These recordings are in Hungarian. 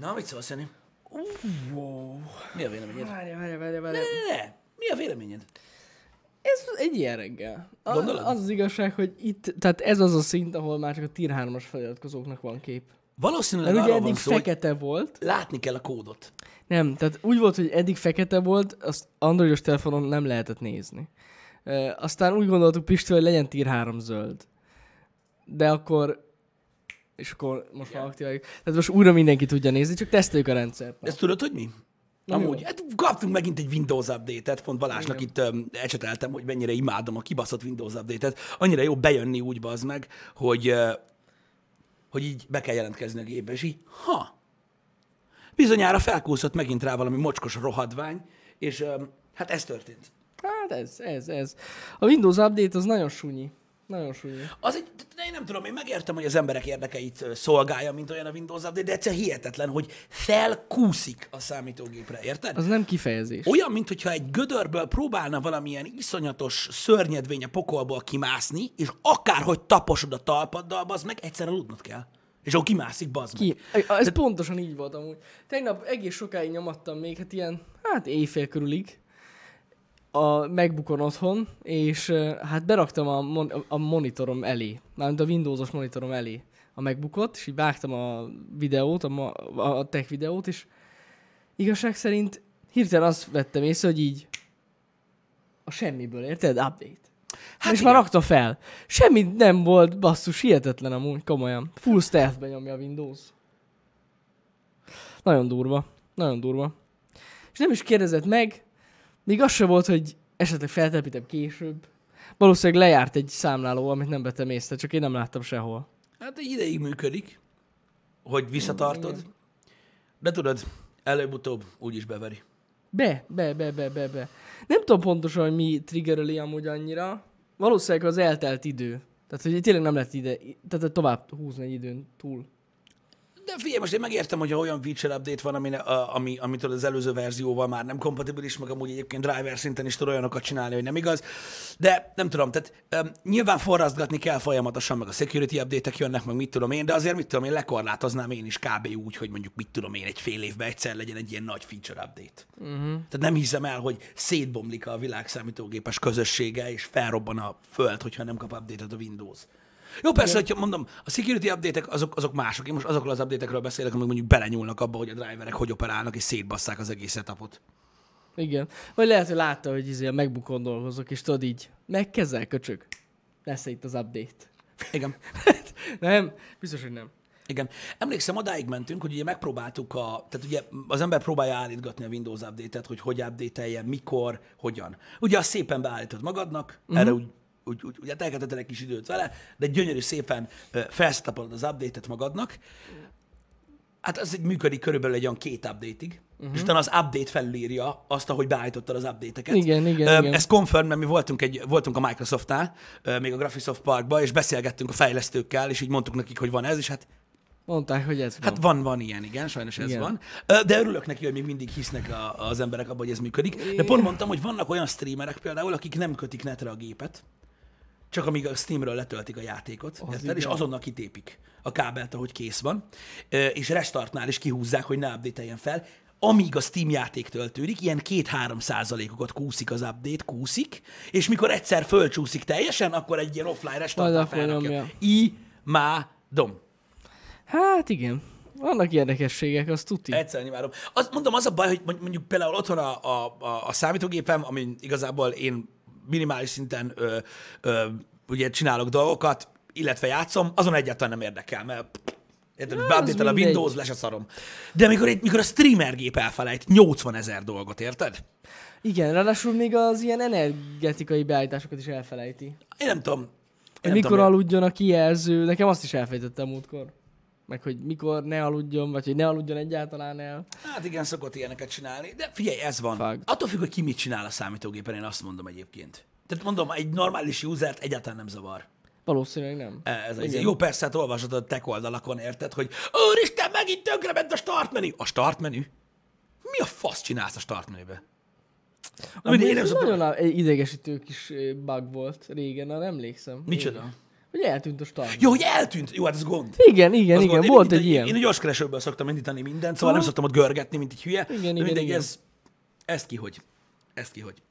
Na, mit szólsz, Jani? Wow. Mi a véleményed? Várja, várja, várja, várja. Ne, ne. Mi a véleményed? Ez egy ilyen reggel. A, Gondolod? az az igazság, hogy itt, tehát ez az a szint, ahol már csak a tier 3-as feliratkozóknak van kép. Valószínűleg Mert ugye arról van eddig szó, hogy fekete volt. látni kell a kódot. Nem, tehát úgy volt, hogy eddig fekete volt, azt androidos telefonon nem lehetett nézni. E, aztán úgy gondoltuk Pisti, hogy legyen tier 3 zöld. De akkor... És akkor most már aktiváljuk. Tehát most újra mindenki tudja nézni, csak teszteljük a rendszert. Ezt tudod, hogy mi? Na, Amúgy, jó. hát kaptunk megint egy Windows update-et, pont Balázsnak itt um, ecseteltem, hogy mennyire imádom a kibaszott Windows update-et. Annyira jó bejönni úgy bazd meg, hogy, uh, hogy így be kell jelentkezni a gépbe, és így, ha, bizonyára felkúszott megint rá valami mocskos rohadvány, és um, hát ez történt. Hát ez, ez, ez. A Windows Update az nagyon sunyi. Nagyon sunyi. Az egy, nem tudom, én megértem, hogy az emberek érdekeit szolgálja, mint olyan a Windows Update, de egyszer hihetetlen, hogy felkúszik a számítógépre, érted? Az nem kifejezés. Olyan, mintha egy gödörből próbálna valamilyen iszonyatos szörnyedvény a pokolból kimászni, és akárhogy taposod a talpaddal, az meg egyszer aludnod kell. És akkor kimászik, bazd meg. Ki? Ez pontosan így volt amúgy. Tegnap egész sokáig nyomattam még, hát ilyen, hát éjfél körülig a MacBookon otthon, és hát beraktam a, mon- a monitorom elé, mármint a Windowsos monitorom elé a MacBookot, és így vágtam a videót, a, ma- a tech videót, és igazság szerint hirtelen azt vettem észre, hogy így a semmiből, érted? Update. Hát és igen. már rakta fel. Semmi nem volt, basszus, hihetetlen amúgy, komolyan. Full stealth nyomja a Windows. Nagyon durva. Nagyon durva. És nem is kérdezett meg, még az se volt, hogy esetleg feltelepítem később. Valószínűleg lejárt egy számláló, amit nem vettem észre, csak én nem láttam sehol. Hát egy ideig működik, hogy visszatartod, de tudod, előbb-utóbb úgyis beveri. Be, be, be, be, be, be. Nem tudom pontosan, hogy mi triggeröli amúgy annyira. Valószínűleg az eltelt idő. Tehát, hogy tényleg nem lett ide, tehát tovább húzni egy időn túl. De figyelj, most én megértem, hogy olyan feature update van, ami, ami, amitől az előző verzióval már nem kompatibilis, meg amúgy egyébként driver szinten is tud olyanokat csinálni, hogy nem igaz. De nem tudom, tehát um, nyilván forrasztgatni kell folyamatosan, meg a security update-ek jönnek, meg mit tudom én, de azért mit tudom én, lekorlátoznám én is kb. úgy, hogy mondjuk mit tudom én, egy fél évben egyszer legyen egy ilyen nagy feature update. Uh-huh. Tehát nem hiszem el, hogy szétbomlik a világ számítógépes közössége, és felrobban a föld, hogyha nem kap update-et a Windows. Jó, persze, hogy mondom, a security update azok, azok mások. Én most azokról az update-ekről beszélek, amik mondjuk belenyúlnak abba, hogy a driverek hogy operálnak, és szétbasszák az egész setupot. Igen. Vagy lehet, hogy látta, hogy izé a MacBookon dolgozok, és tudod így, megkezel, köcsög. Lesz itt az update. Igen. nem? Biztos, hogy nem. Igen. Emlékszem, odáig mentünk, hogy ugye megpróbáltuk a, tehát ugye az ember próbálja állítgatni a Windows update-et, hogy hogy update mikor, hogyan. Ugye azt szépen beállítod magadnak, uh-huh. erre úgy, úgy, úgy, úgy hát elkeltetted egy kis időt vele, de gyönyörű szépen felszetapolod az update-et magadnak. Hát az egy működik körülbelül egy olyan két update-ig, uh-huh. és utána az update felülírja azt, ahogy beállítottad az update-eket. Igen, igen, Ö, igen. Ez confirm, mert mi voltunk, egy, voltunk a Microsoftnál, még a Graphisoft Parkban, és beszélgettünk a fejlesztőkkel, és így mondtuk nekik, hogy van ez, és hát Mondták, hogy ez van. Hát van, van ilyen, igen, sajnos ez Igen. van. Ö, De örülök neki, hogy még mindig hisznek a, az emberek abban, hogy ez működik. De pont mondtam, hogy vannak olyan streamerek például, akik nem kötik netre a gépet, csak amíg a Steamről letöltik a játékot, érted? és azonnal kitépik a kábelt, ahogy kész van, és restartnál is kihúzzák, hogy ne update fel. Amíg a Steam játék töltődik, ilyen 2-3 százalékokat kúszik az update, kúszik, és mikor egyszer fölcsúszik teljesen, akkor egy ilyen offline akkor felrakja. Imádom. Hát igen. Vannak érdekességek, az tuti. Egyszer imádom. Azt mondom, az a baj, hogy mond- mondjuk például otthon a, a, a, a számítógépem, amin igazából én minimális szinten ö, ö, ugye csinálok dolgokat, illetve játszom, azon egyáltalán nem érdekel, mert Érted, az beupdate a. Windows, le se szarom. De mikor, egy, mikor a streamer gép elfelejt 80 ezer dolgot, érted? Igen, ráadásul még az ilyen energetikai beállításokat is elfelejti. Én nem tudom. Én nem mikor tudom, aludjon a kijelző, nekem azt is elfejtettem múltkor. Meg hogy mikor ne aludjon, vagy hogy ne aludjon egyáltalán el. Hát igen, szokott ilyeneket csinálni, de figyelj, ez van. Fag. Attól függ, hogy ki mit csinál a számítógépen, én azt mondom egyébként. Tehát mondom, egy normális usert egyáltalán nem zavar. Valószínűleg nem. Ez az. Jó, persze, hát olvasod a tech oldalakon, érted, hogy Úristen, megint tönkrement a start menü. A start menü? Mi a fasz csinálsz a start menübe? Na, én nem ez nagyon a- idegesítő kis bug volt régen, arra emlékszem. Micsoda? Régen. Hogy eltűnt a start. Jó, hogy eltűnt. Jó, hát ez gond. Igen, igen, Az igen, gond. Én volt mindig- egy ilyen. Én egy gyorskeresőből szoktam indítani mindent, szóval nem szoktam ott görgetni, mint egy hülye. Igen, de igen, mindegy, igen. ez, ezt ki hogy. Ezt ki hogy.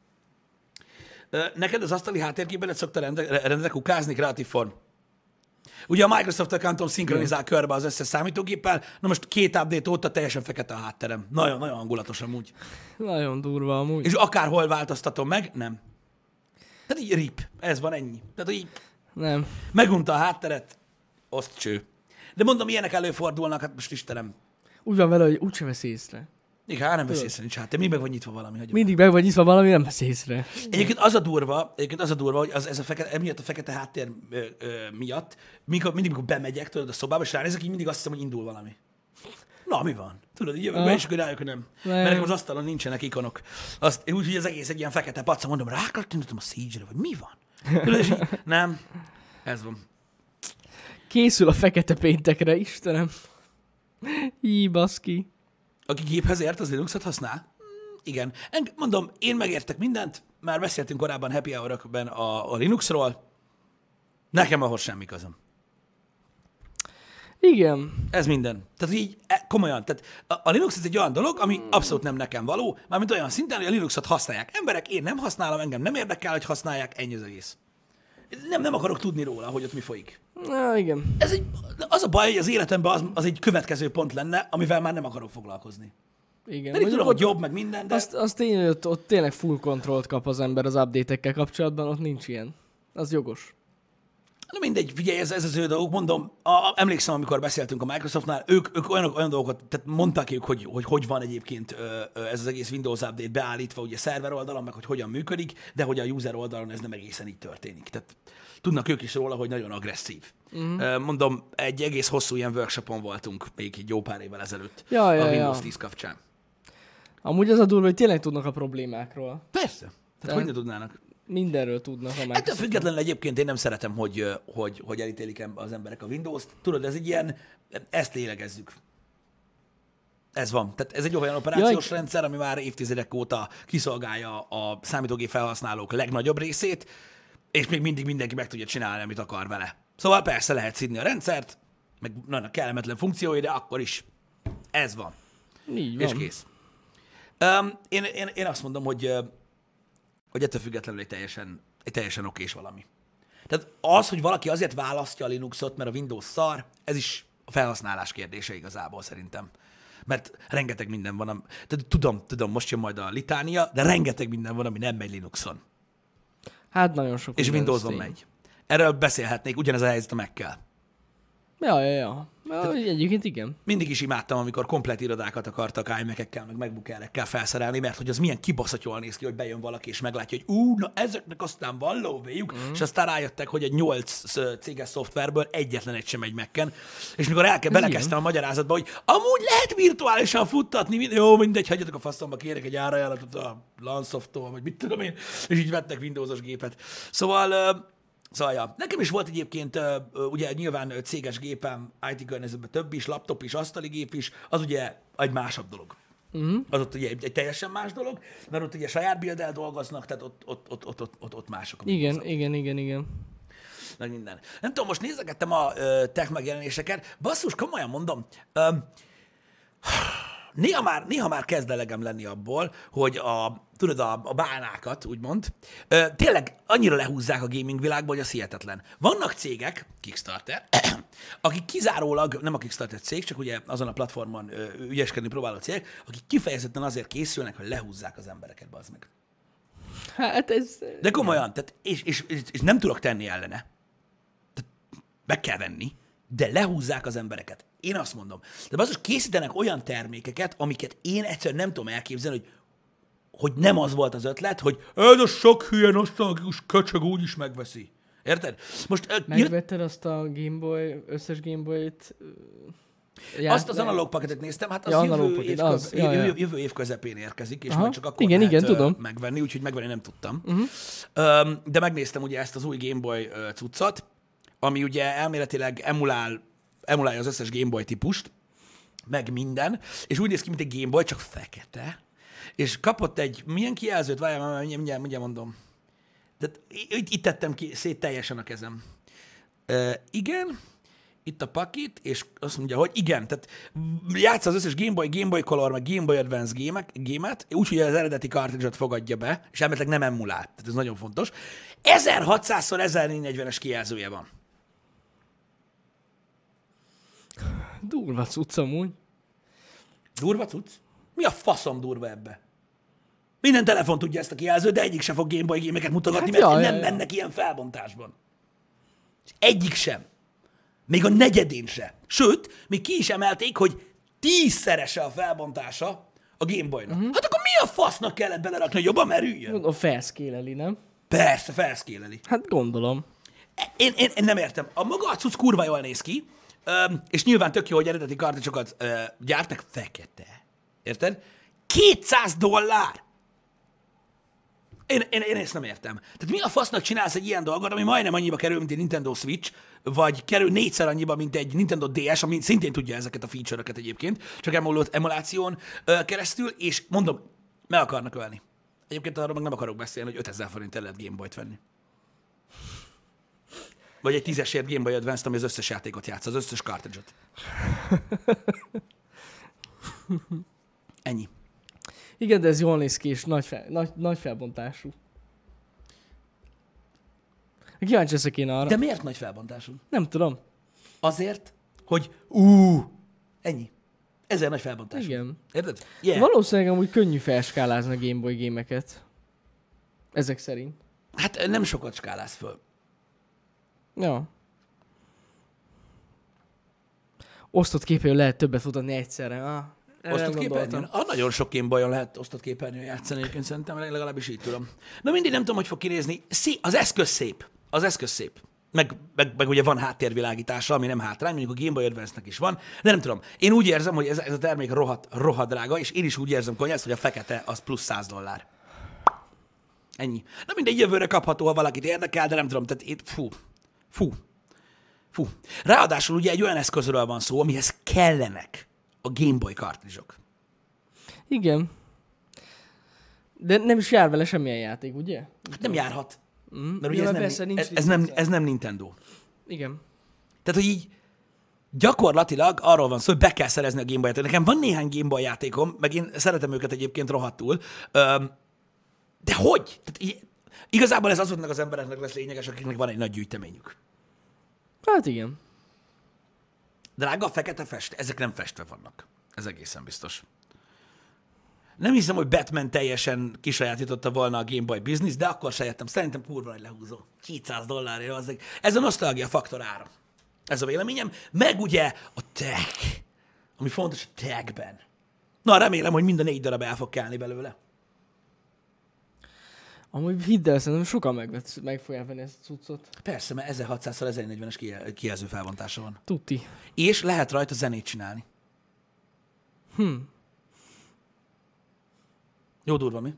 Ö, Neked az asztali háttérképedet szokta rendre, rendre kukázni Creative Form? Ugye a Microsoft accountom szinkronizál körbe az összes számítógéppel, na most két update óta teljesen fekete a hátterem. Nagyon, nagyon hangulatos amúgy. Nagyon durva amúgy. És akárhol változtatom meg, nem. Tehát így rip, ez van ennyi. Tehát így Nem. megunta a hátteret, azt cső. De mondom, ilyenek előfordulnak, hát most Istenem. Úgy van vele, hogy úgyse vesz észre. Igen, hát nem vesz észre, nincs háttér. Mi meg van nyitva valami, hagyom. Mindig meg vagy nyitva valami, nem vesz észre. Egyébként az a durva, egyébként az a durva, hogy az, ez a fekete, emiatt a fekete háttér ö, ö, miatt, mikor, mindig, mikor bemegyek tudod, a szobába, és ránézek, így mindig azt hiszem, hogy indul valami. Na, mi van? Tudod, így jövök be, Aha. és akkor rájövök, hogy nem. Nem. Mert nekem az asztalon nincsenek ikonok. Azt, úgy, hogy az egész egy ilyen fekete paca, mondom, rákattintottam a Siege-re, vagy mi van? Tudod, így, nem. Ez van. Készül a fekete péntekre, Istenem. Í, baszki. Aki géphez ért, az Linuxot használ? Mm, Igen. Eng- Mondom, én megértek mindent, már beszéltünk korábban happy hour a, a Linuxról. Nekem ahhoz semmi közöm. Igen. Ez minden. Tehát így e, komolyan. Tehát a, Linux ez egy olyan dolog, ami abszolút nem nekem való, mármint olyan szinten, hogy a Linuxot használják emberek, én nem használom, engem nem érdekel, hogy használják, ennyi az egész. Nem, nem akarok tudni róla, hogy ott mi folyik. Na, igen. Ez egy, az a baj, hogy az életemben az, az egy következő pont lenne, amivel már nem akarok foglalkozni. Igen. Pedig tudom, hogy jobb, meg minden, de... azt, azt tény, hogy ott, ott tényleg full kontrollt kap az ember az update-ekkel kapcsolatban, ott nincs ilyen. Az jogos. Na mindegy, figyelj, ez, ez az ő dolgok, mondom, a, a, emlékszem, amikor beszéltünk a Microsoftnál, ők, ők olyan, olyan dolgokat, tehát mondták ők, hogy, hogy hogy van egyébként ez az egész Windows Update beállítva, ugye szerver oldalon, meg hogy hogyan működik, de hogy a user oldalon ez nem egészen így történik. Tehát tudnak ők is róla, hogy nagyon agresszív. Uh-huh. Mondom, egy egész hosszú ilyen workshopon voltunk még egy jó pár évvel ezelőtt Ja, ja, a ja. Windows 10 kapcsán. Amúgy az a durva, hogy tényleg tudnak a problémákról. Persze. Tehát Tehát- hogy ne tudnának? Mindenről tudnak a Ettől Microsoft. függetlenül egyébként én nem szeretem, hogy, hogy, hogy elítélik az emberek a Windows-t. Tudod, ez egy ilyen, ezt lélegezzük. Ez van. Tehát ez egy olyan operációs Jaj. rendszer, ami már évtizedek óta kiszolgálja a számítógép felhasználók legnagyobb részét, és még mindig mindenki meg tudja csinálni, amit akar vele. Szóval persze lehet szidni a rendszert, meg vannak kellemetlen funkciói, de akkor is ez van. Így És van. kész. Um, én, én, én azt mondom, hogy, hogy ettől függetlenül egy teljesen, egy teljesen okés valami. Tehát az, hogy valaki azért választja a Linuxot, mert a Windows szar, ez is a felhasználás kérdése igazából szerintem. Mert rengeteg minden van, am- tehát tudom, tudom, most jön majd a litánia, de rengeteg minden van, ami nem megy Linuxon. Hát nagyon sok. És Windowson megy. Erről beszélhetnék, ugyanez a helyzet a Mac-kel. Ja, ja, ja. ja egyébként igen. Mindig is imádtam, amikor komplet irodákat akartak iMac-ekkel, meg MacBook felszerelni, mert hogy az milyen kibaszott jól néz ki, hogy bejön valaki, és meglátja, hogy ú, na ezeknek aztán van lóvéjuk, mm. és aztán rájöttek, hogy egy nyolc céges szoftverből egyetlen egy sem megy Mac-en, és mikor el kell, belekezdtem a magyarázatba, hogy amúgy lehet virtuálisan futtatni, mind- jó, mindegy, hagyjatok a faszomba, kérek egy árajánlatot a Lansoft-tól, vagy mit tudom én, és így vettek Windowsos gépet. Szóval Szóval, ja. nekem is volt egyébként, ugye nyilván céges gépem, IT környezetben több is, laptop is, asztali gép is, az ugye egy másabb dolog. Uh-huh. Az ott ugye egy, teljesen más dolog, mert ott ugye saját build dolgoznak, tehát ott, ott, ott, ott, ott, ott, ott mások. Igen, dolgozók, igen, igen, igen. Meg minden. Nem tudom, most nézegettem a ö, tech megjelenéseket, basszus, komolyan mondom, ö, néha már, néha már kezd elegem lenni abból, hogy a, tudod, a, a bánákat, úgymond, ö, tényleg annyira lehúzzák a gaming világba, hogy az hihetetlen. Vannak cégek, Kickstarter, akik kizárólag, nem a Kickstarter cég, csak ugye azon a platformon ö, ügyeskedni próbáló cég, akik kifejezetten azért készülnek, hogy lehúzzák az embereket, bazd meg. Hát ez... De komolyan, tehát, és, és, és, és nem tudok tenni ellene. Tehát meg kell venni, de lehúzzák az embereket. Én azt mondom. De basszus, készítenek olyan termékeket, amiket én egyszerűen nem tudom elképzelni, hogy, hogy nem az volt az ötlet, hogy ez a sok hülye nosztalgikus köcsög úgy is megveszi. Érted? Most Megvetted azt a Gameboy, összes Gameboy-t? ö, azt az ját- analóg paketet néztem, hát az Ja, jövő, analóg év, paket, köz, az, ja, ja. jövő, év közepén érkezik, és Aha. majd csak akkor Igen, lehet igen, tudom. megvenni, úgyhogy megvenni nem tudtam. Uh-huh. De megnéztem ugye ezt az új Game Boy cuccot, ami ugye elméletileg emulál, emulálja az összes Game Boy típust, meg minden, és úgy néz ki, mint egy Game Boy, csak fekete, és kapott egy, milyen kijelzőt, várjál, mindjárt, mindjárt mondom. Tehát itt, itt tettem ki szét teljesen a kezem. Uh, igen, itt a pakit, és azt mondja, hogy igen, tehát játsza az összes Game Boy, Game Boy Color, meg Game Boy Advance gémek, gémet, úgyhogy az eredeti cartridge fogadja be, és elméletileg nem emulál, tehát ez nagyon fontos. 1600x1440-es kijelzője van. Durva cucc amúgy. Durva cucc? Mi a faszom durva ebbe? Minden telefon tudja ezt a kijelzőt, de egyik sem fog Game Boy gémeket mutogatni, Hát mert ja, nem ja, ja. mennek ilyen felbontásban. Egyik sem. Még a negyedén se. Sőt, még ki is emelték, hogy tízszerese a felbontása a Game Boy-nak. Mhm. Uh-huh. Hát akkor mi a fasznak kellett belerakni, hogy jobban merüljön? A felszkéleli, nem? Persze, felszkéleli. Hát gondolom. Én, én, én nem értem. A maga a cucc kurva jól néz ki, és nyilván tök jó, hogy eredeti karticsokat ö, gyártnak fekete. Érted? 200 dollár! Én, én, én ezt nem értem. Tehát mi a fasznak csinálsz egy ilyen dolgot, ami majdnem annyiba kerül, mint egy Nintendo Switch, vagy kerül négyszer annyiba, mint egy Nintendo DS, ami szintén tudja ezeket a feature-öket egyébként, csak emul- emuláción ö, keresztül, és mondom, meg akarnak ölni. Egyébként arról meg nem akarok beszélni, hogy 5000 forint lehet Game Boy-t venni. Vagy egy tízesért Game Boy Advance-t, ami az összes játékot játsz, az összes cartridge-ot. Ennyi. Igen, de ez jól néz ki, és nagy, fel, nagy, nagy felbontású. Kíváncsi leszek én arra. De miért nagy felbontású? Nem tudom. Azért, hogy ú, ennyi. Ezzel nagy felbontás. Igen. Érted? Yeah. Valószínűleg amúgy könnyű felskálázni a Game Boy gémeket. Ezek szerint. Hát nem sokat skálálsz föl. Ja. Osztott képernyőn lehet többet futatni egyszerre. Ah, erre Osztott képernyőn? gondoltam. Ah, nagyon sok Game Boy-on lehet osztott képernyőn játszani, egyébként szerintem legalábbis így tudom. Na mindig nem tudom, hogy fog kinézni. Szé- az eszköz szép. Az eszköz szép. Meg, meg, meg ugye van háttérvilágítása, ami nem hátrány, mondjuk a Game Boy Advance-nek is van, de nem tudom. Én úgy érzem, hogy ez, ez a termék rohadt, rohadt drága, és én is úgy érzem, konyász, hogy a fekete az plusz 100 dollár. Ennyi. Na mindegy, jövőre kapható, ha valakit érdekel, de nem tudom, tehát itt, fú, fú, fú. Ráadásul ugye egy olyan eszközről van szó, amihez kellenek a Game Boy kartrizsok. Igen. De nem is jár vele semmilyen játék, ugye? Hát nem járhat. Mm. Mert ugye ez, nem, persze, nincs ez, ez, nem, ez nem Nintendo. Igen. Tehát, hogy így gyakorlatilag arról van szó, hogy be kell szerezni a Game Boy-t. Nekem van néhány Game Boy játékom, meg én szeretem őket egyébként rohadtul. Öm, de hogy? Tehát így, igazából ez azoknak az embereknek lesz lényeges, akiknek van egy nagy gyűjteményük. Hát igen. Drága, fekete fest, ezek nem festve vannak. Ez egészen biztos. Nem hiszem, hogy Batman teljesen kisajátította volna a Game Boy Business, de akkor se értem. Szerintem kurva nagy lehúzó. 200 dollárért az. Ez a nosztalgia faktor ára. Ez a véleményem. Meg ugye a tech, ami fontos a techben. Na, remélem, hogy mind a négy darab el fog kelni belőle. Amúgy hidd el, szerintem sokan megvett, meg fogják venni ezt a cuccot. Persze, mert 1600 1040-es kijel- kijelző felbontása van. Tuti. És lehet rajta zenét csinálni. Hm. Jó durva, mi?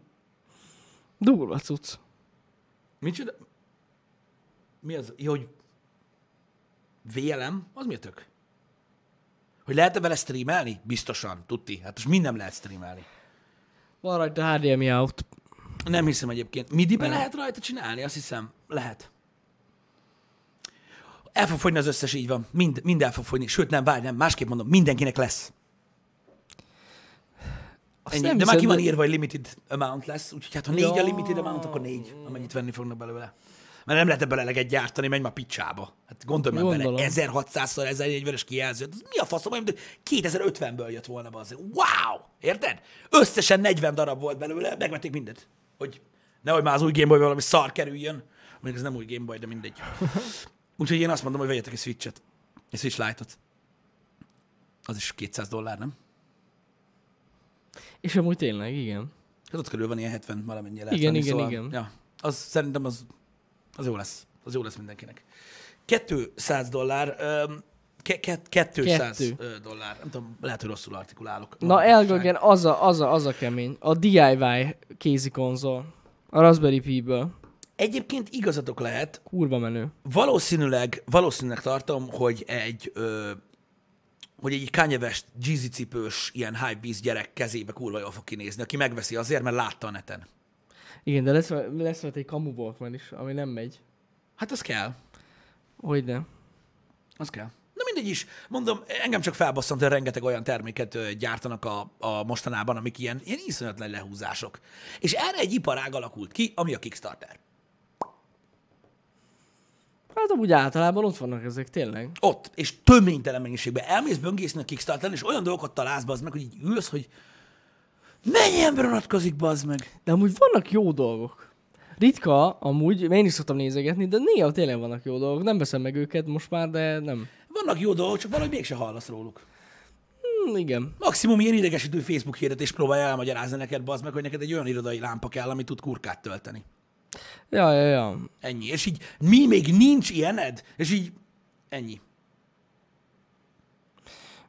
Durva cucc. Micsoda? Mi az? Jó, hogy VLM? Az mi a tök? Hogy lehet-e vele streamelni? Biztosan, tuti. Hát most minden lehet streamelni. Van rajta HDMI out. Nem hiszem egyébként. MIDI-be Nem. lehet rajta csinálni? Azt hiszem. Lehet. El fog fogyni az összes, így van. Mind, mind el fog fogyni. Sőt, nem, várj, nem. Másképp mondom, mindenkinek lesz. Azt Ennyi. nem De már ki van írva, hogy limited amount lesz, úgyhogy hát ha négy a Ja. limited amount, akkor négy, amennyit venni fognak belőle. Mert nem lehet ebből eleget gyártani, megy ma picsába. Hát gondolj már bele, Gondolom. 1600-szor 1040-es kijelzőt, mi a faszom, olyan, mint 2050-ből jött volna be az. Wow! Érted? Összesen 40 darab volt belőle, megvették mindent. Hogy nehogy már az új Game Boy valami szar kerüljön. Még ez nem új Game Boy, de mindegy. Úgyhogy én azt mondom, hogy vegyetek egy Switch-et. Egy Switch Lite-ot. Az is 200 dollár, nem? És amúgy tényleg, igen. Hát ott körül van ilyen 70 valamennyi lehet Igen, venni, igen, szóval, igen. Ja, az szerintem az, az jó lesz. Az jó lesz mindenkinek. 200 dollár, öm, ke, ke, 200 Kettő. Kettő. dollár. Nem tudom, lehet, hogy rosszul artikulálok. Na Elgagen, az a, az, a, az a kemény. A DIY kézi konzol. A Raspberry Pi-ből. Egyébként igazatok lehet, Kurva menő. valószínűleg, valószínűleg tartom, hogy egy, ö, hogy egy Kanye West Jeezy cipős, ilyen hypebeast gyerek kezébe kurva jól fog kinézni, aki megveszi azért, mert látta a neten. Igen, de lesz, lesz rajta egy kamu Walkman is, ami nem megy. Hát az kell. Hogyne. Az kell. Mindegy is, mondom, engem csak felbasszant, hogy rengeteg olyan terméket gyártanak a, a mostanában, amik ilyen, ilyen iszonyatlan lehúzások. És erre egy iparág alakult ki, ami a Kickstarter. Hát amúgy általában ott vannak ezek, tényleg. Ott, és töménytelen mennyiségben elmész böngészni a Kickstarter-en, és olyan dolgokat találsz, bazd meg, hogy így ülsz, hogy mennyi ember unatkozik, bazd meg. De amúgy vannak jó dolgok. Ritka, amúgy, én is szoktam nézegetni, de néha tényleg vannak jó dolgok. Nem veszem meg őket most már, de nem. Vannak jó dolgok, csak valahogy mégse hallasz róluk. Hm, igen. Maximum ilyen idegesítő Facebook hirdetés próbálja elmagyarázni neked, bazd meg, hogy neked egy olyan irodai lámpa kell, ami tud kurkát tölteni. Ja, ja, ja. Ennyi. És így mi még nincs ilyened? És így ennyi.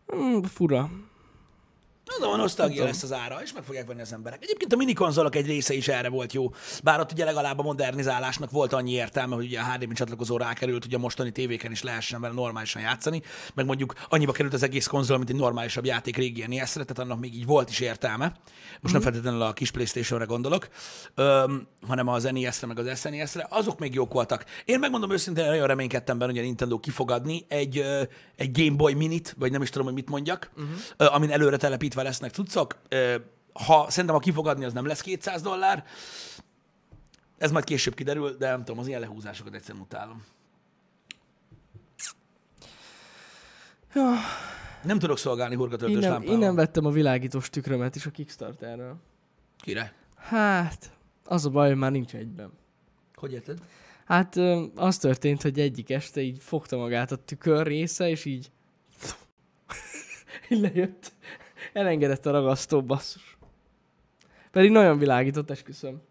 Hm, fura. Mondom, a nosztalgia lesz az ára, és meg fogják venni az emberek. Egyébként a minikonzolok egy része is erre volt jó. Bár ott ugye legalább a modernizálásnak volt annyi értelme, hogy ugye a HDMI csatlakozó rákerült, hogy a mostani tévéken is lehessen vele normálisan játszani, meg mondjuk annyiba került az egész konzol, mint egy normálisabb játék régi nes tehát annak még így volt is értelme. Most nem feltétlenül a kis Playstation-re gondolok, öm, hanem az NES-re, meg az SNES-re. Azok még jók voltak. Én megmondom őszintén, nagyon reménykedtem benne, hogy a Nintendo kifogadni egy, egy Game Boy Minit, vagy nem is tudom, hogy mit mondjak, uh-huh. amin előre telepítve lesznek cuccok. Ha, szerintem, ha kifogadni, az nem lesz 200 dollár. Ez majd később kiderül, de nem tudom, az ilyen lehúzásokat egyszerűen utálom. Ja, Nem tudok szolgálni hurgatöltős innen, lámpával. innen vettem a világítós tükrömet is a Kickstarterről. Király. Hát, az a baj, hogy már nincs egyben. Hogy érted? Hát az történt, hogy egyik este így fogta magát a tükör része, és így, így lejött. Elengedett a ragasztó basszus. Pedig nagyon világított, esküszöm.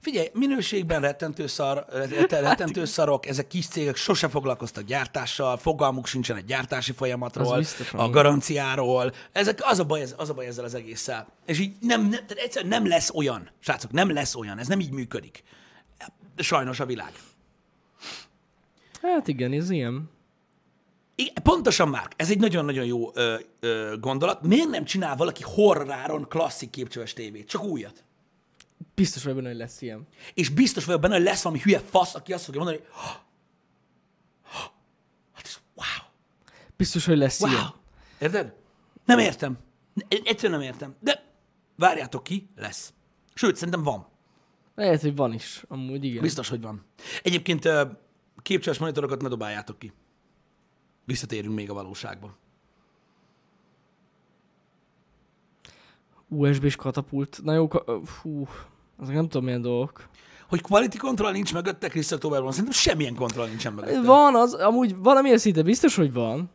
Figyelj, minőségben rettentő, szar, rett- rettentő szarok, ezek kis cégek sose foglalkoztak gyártással, fogalmuk sincsen egy gyártási folyamatról, a garanciáról. Ezek, az, a baj, ez- az a baj ezzel az egésszel. És így nem, nem, tehát egyszerűen nem lesz olyan, srácok, nem lesz olyan, ez nem így működik. Sajnos a világ. Hát igen, ez ilyen. Igen, pontosan már, ez egy nagyon-nagyon jó ö, ö, gondolat. Miért nem csinál valaki horroráron klasszik képcsöves tévét? Csak újat. Biztos vagy benne, hogy lesz ilyen. És biztos vagyok benne, hogy lesz valami hülye fasz, aki azt fogja mondani, hogy hát ez wow, Biztos, hogy lesz wow. ilyen. Érted? Nem értem. Egyszerűen nem értem. De várjátok ki, lesz. Sőt, szerintem van. Lehet, hogy van is, amúgy igen. Biztos, hogy van. Egyébként ö, képcseves monitorokat ne dobáljátok ki. Visszatérünk még a valóságba. USB-s katapult. Na jó, fú, azok nem tudom milyen dolgok. Hogy quality control nincs mögötte Krisz októberben, szerintem semmilyen kontroll nincsen mögötte. Van az, amúgy valamilyen szinte biztos, hogy van.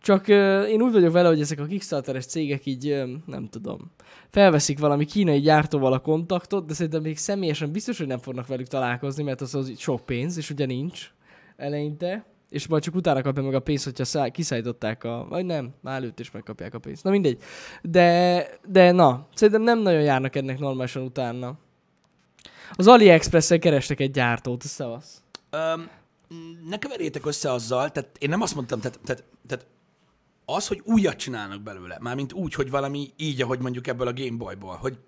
Csak ö, én úgy vagyok vele, hogy ezek a Kickstarteres cégek így, ö, nem tudom, felveszik valami kínai gyártóval a kontaktot, de szerintem még személyesen biztos, hogy nem fognak velük találkozni, mert az, az sok pénz, és ugye nincs eleinte. És majd csak utána kapja meg a pénzt, hogyha szá- kiszállították a... Vagy nem, már előtt is megkapják a pénzt. Na mindegy. De, de na, szerintem nem nagyon járnak ennek normálisan utána. Az AliExpress-en kerestek egy gyártót, szevasz. Öm, ne keverjétek össze azzal, tehát én nem azt mondtam, tehát, tehát, tehát az, hogy újat csinálnak belőle, mármint úgy, hogy valami így, ahogy mondjuk ebből a Game Boy-ból, hogy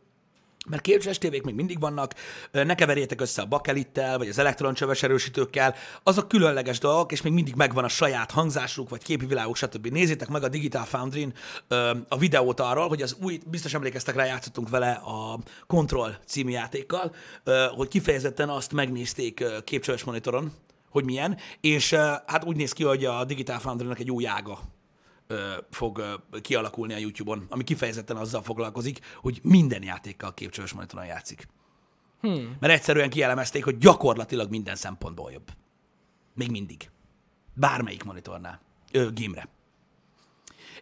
mert képcses tévék még mindig vannak, ne keverjétek össze a bakelittel, vagy az elektroncsöves erősítőkkel, azok különleges dolgok, és még mindig megvan a saját hangzásuk, vagy képi világuk, stb. Nézzétek meg a Digital Foundry-n ö, a videót arról, hogy az új, biztos emlékeztek rá, játszottunk vele a Control című játékkal, hogy kifejezetten azt megnézték képcsöves monitoron, hogy milyen, és hát úgy néz ki, hogy a Digital Foundry-nak egy új ága fog kialakulni a YouTube-on, ami kifejezetten azzal foglalkozik, hogy minden játékkal képcsöves monitoron játszik. Hmm. Mert egyszerűen kielemezték, hogy gyakorlatilag minden szempontból jobb. Még mindig. Bármelyik monitornál. Ö, game-re.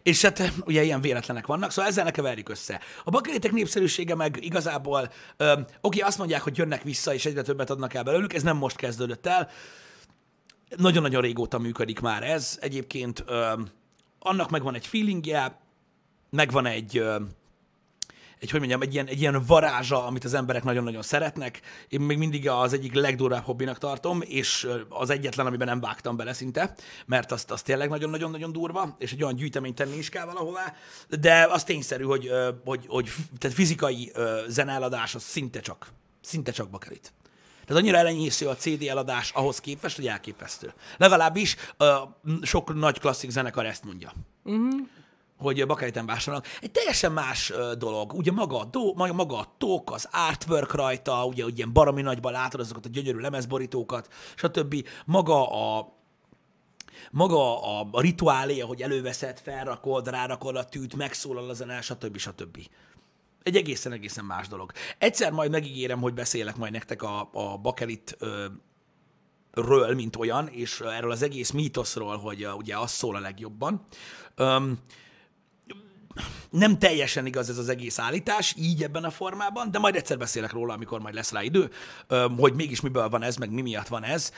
És hát ugye ilyen véletlenek vannak, szóval ezzel ne keverjük össze. A bakelitek népszerűsége meg igazából, ö, oké, azt mondják, hogy jönnek vissza, és egyre többet adnak el belőlük, ez nem most kezdődött el. Nagyon-nagyon régóta működik már ez. Egyébként ö, annak megvan egy feelingje, megvan egy, egy, hogy mondjam, egy ilyen, egy ilyen varázsa, amit az emberek nagyon-nagyon szeretnek. Én még mindig az egyik legdurvább hobbinak tartom, és az egyetlen, amiben nem vágtam bele szinte, mert azt, azt tényleg nagyon-nagyon-nagyon durva, és egy olyan gyűjteményt tenni is kell valahová, de az tényszerű, hogy, hogy, hogy tehát fizikai ö, zeneeladás az szinte csak, szinte csak bakelit. Tehát annyira elenyésző a CD eladás ahhoz képest, hogy elképesztő. Legalábbis uh, sok nagy klasszik zenekar ezt mondja. Uh-huh. Hogy bakeliten vásárolnak. Egy teljesen más dolog. Ugye maga a, do, maga a tok, az artwork rajta, ugye, ugye ilyen baromi nagyban látod azokat a gyönyörű lemezborítókat, stb. Maga a, maga a, a rituálé, hogy előveszed, felrakod, rárakod a tűt, megszólal a zene, stb. stb. Egy egészen-egészen más dolog. Egyszer majd megígérem, hogy beszélek majd nektek a, a bakelit ö, ről, mint olyan, és erről az egész mítoszról, hogy uh, ugye az szól a legjobban. Um, nem teljesen igaz ez az egész állítás, így ebben a formában, de majd egyszer beszélek róla, amikor majd lesz rá idő, hogy mégis miből van ez, meg mi miatt van ez.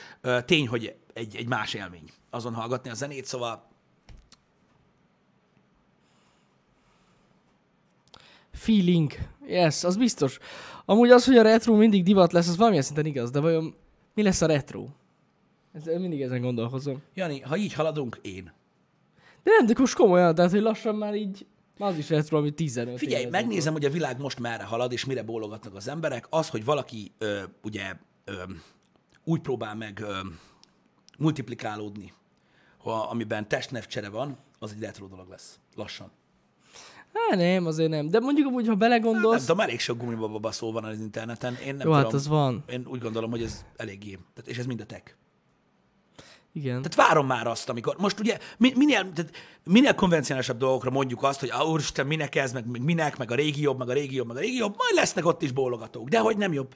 Tény, hogy egy, egy más élmény azon hallgatni a zenét, szóval Feeling. Yes, az biztos. Amúgy az, hogy a retro mindig divat lesz, az valamilyen szinten igaz, de vajon mi lesz a retro? Ez, mindig ezen gondolkozom. Jani, ha így haladunk, én. De nem, de most komolyan, tehát hogy lassan már így az is retro, ami 15 Figyelj, megnézem, hogy a világ most merre halad, és mire bólogatnak az emberek. Az, hogy valaki ö, ugye ö, úgy próbál meg ö, multiplikálódni, ha, amiben testnevcsere van, az egy retro dolog lesz. Lassan. Hát nem, azért nem. De mondjuk amúgy, ha belegondolsz... Hát, nem tudom, elég sok gumibaba szó van az interneten. Én nem Jó, tudom. hát az van. Én úgy gondolom, hogy ez eléggé. És ez mind a tech. Igen. Tehát várom már azt, amikor... Most ugye minél, tehát minél konvencionálisabb dolgokra mondjuk azt, hogy ah, úristen, minek ez, meg, meg minek, meg a régi jobb, meg a régi jobb, meg a régi jobb, majd lesznek ott is bólogatók. De hogy nem jobb.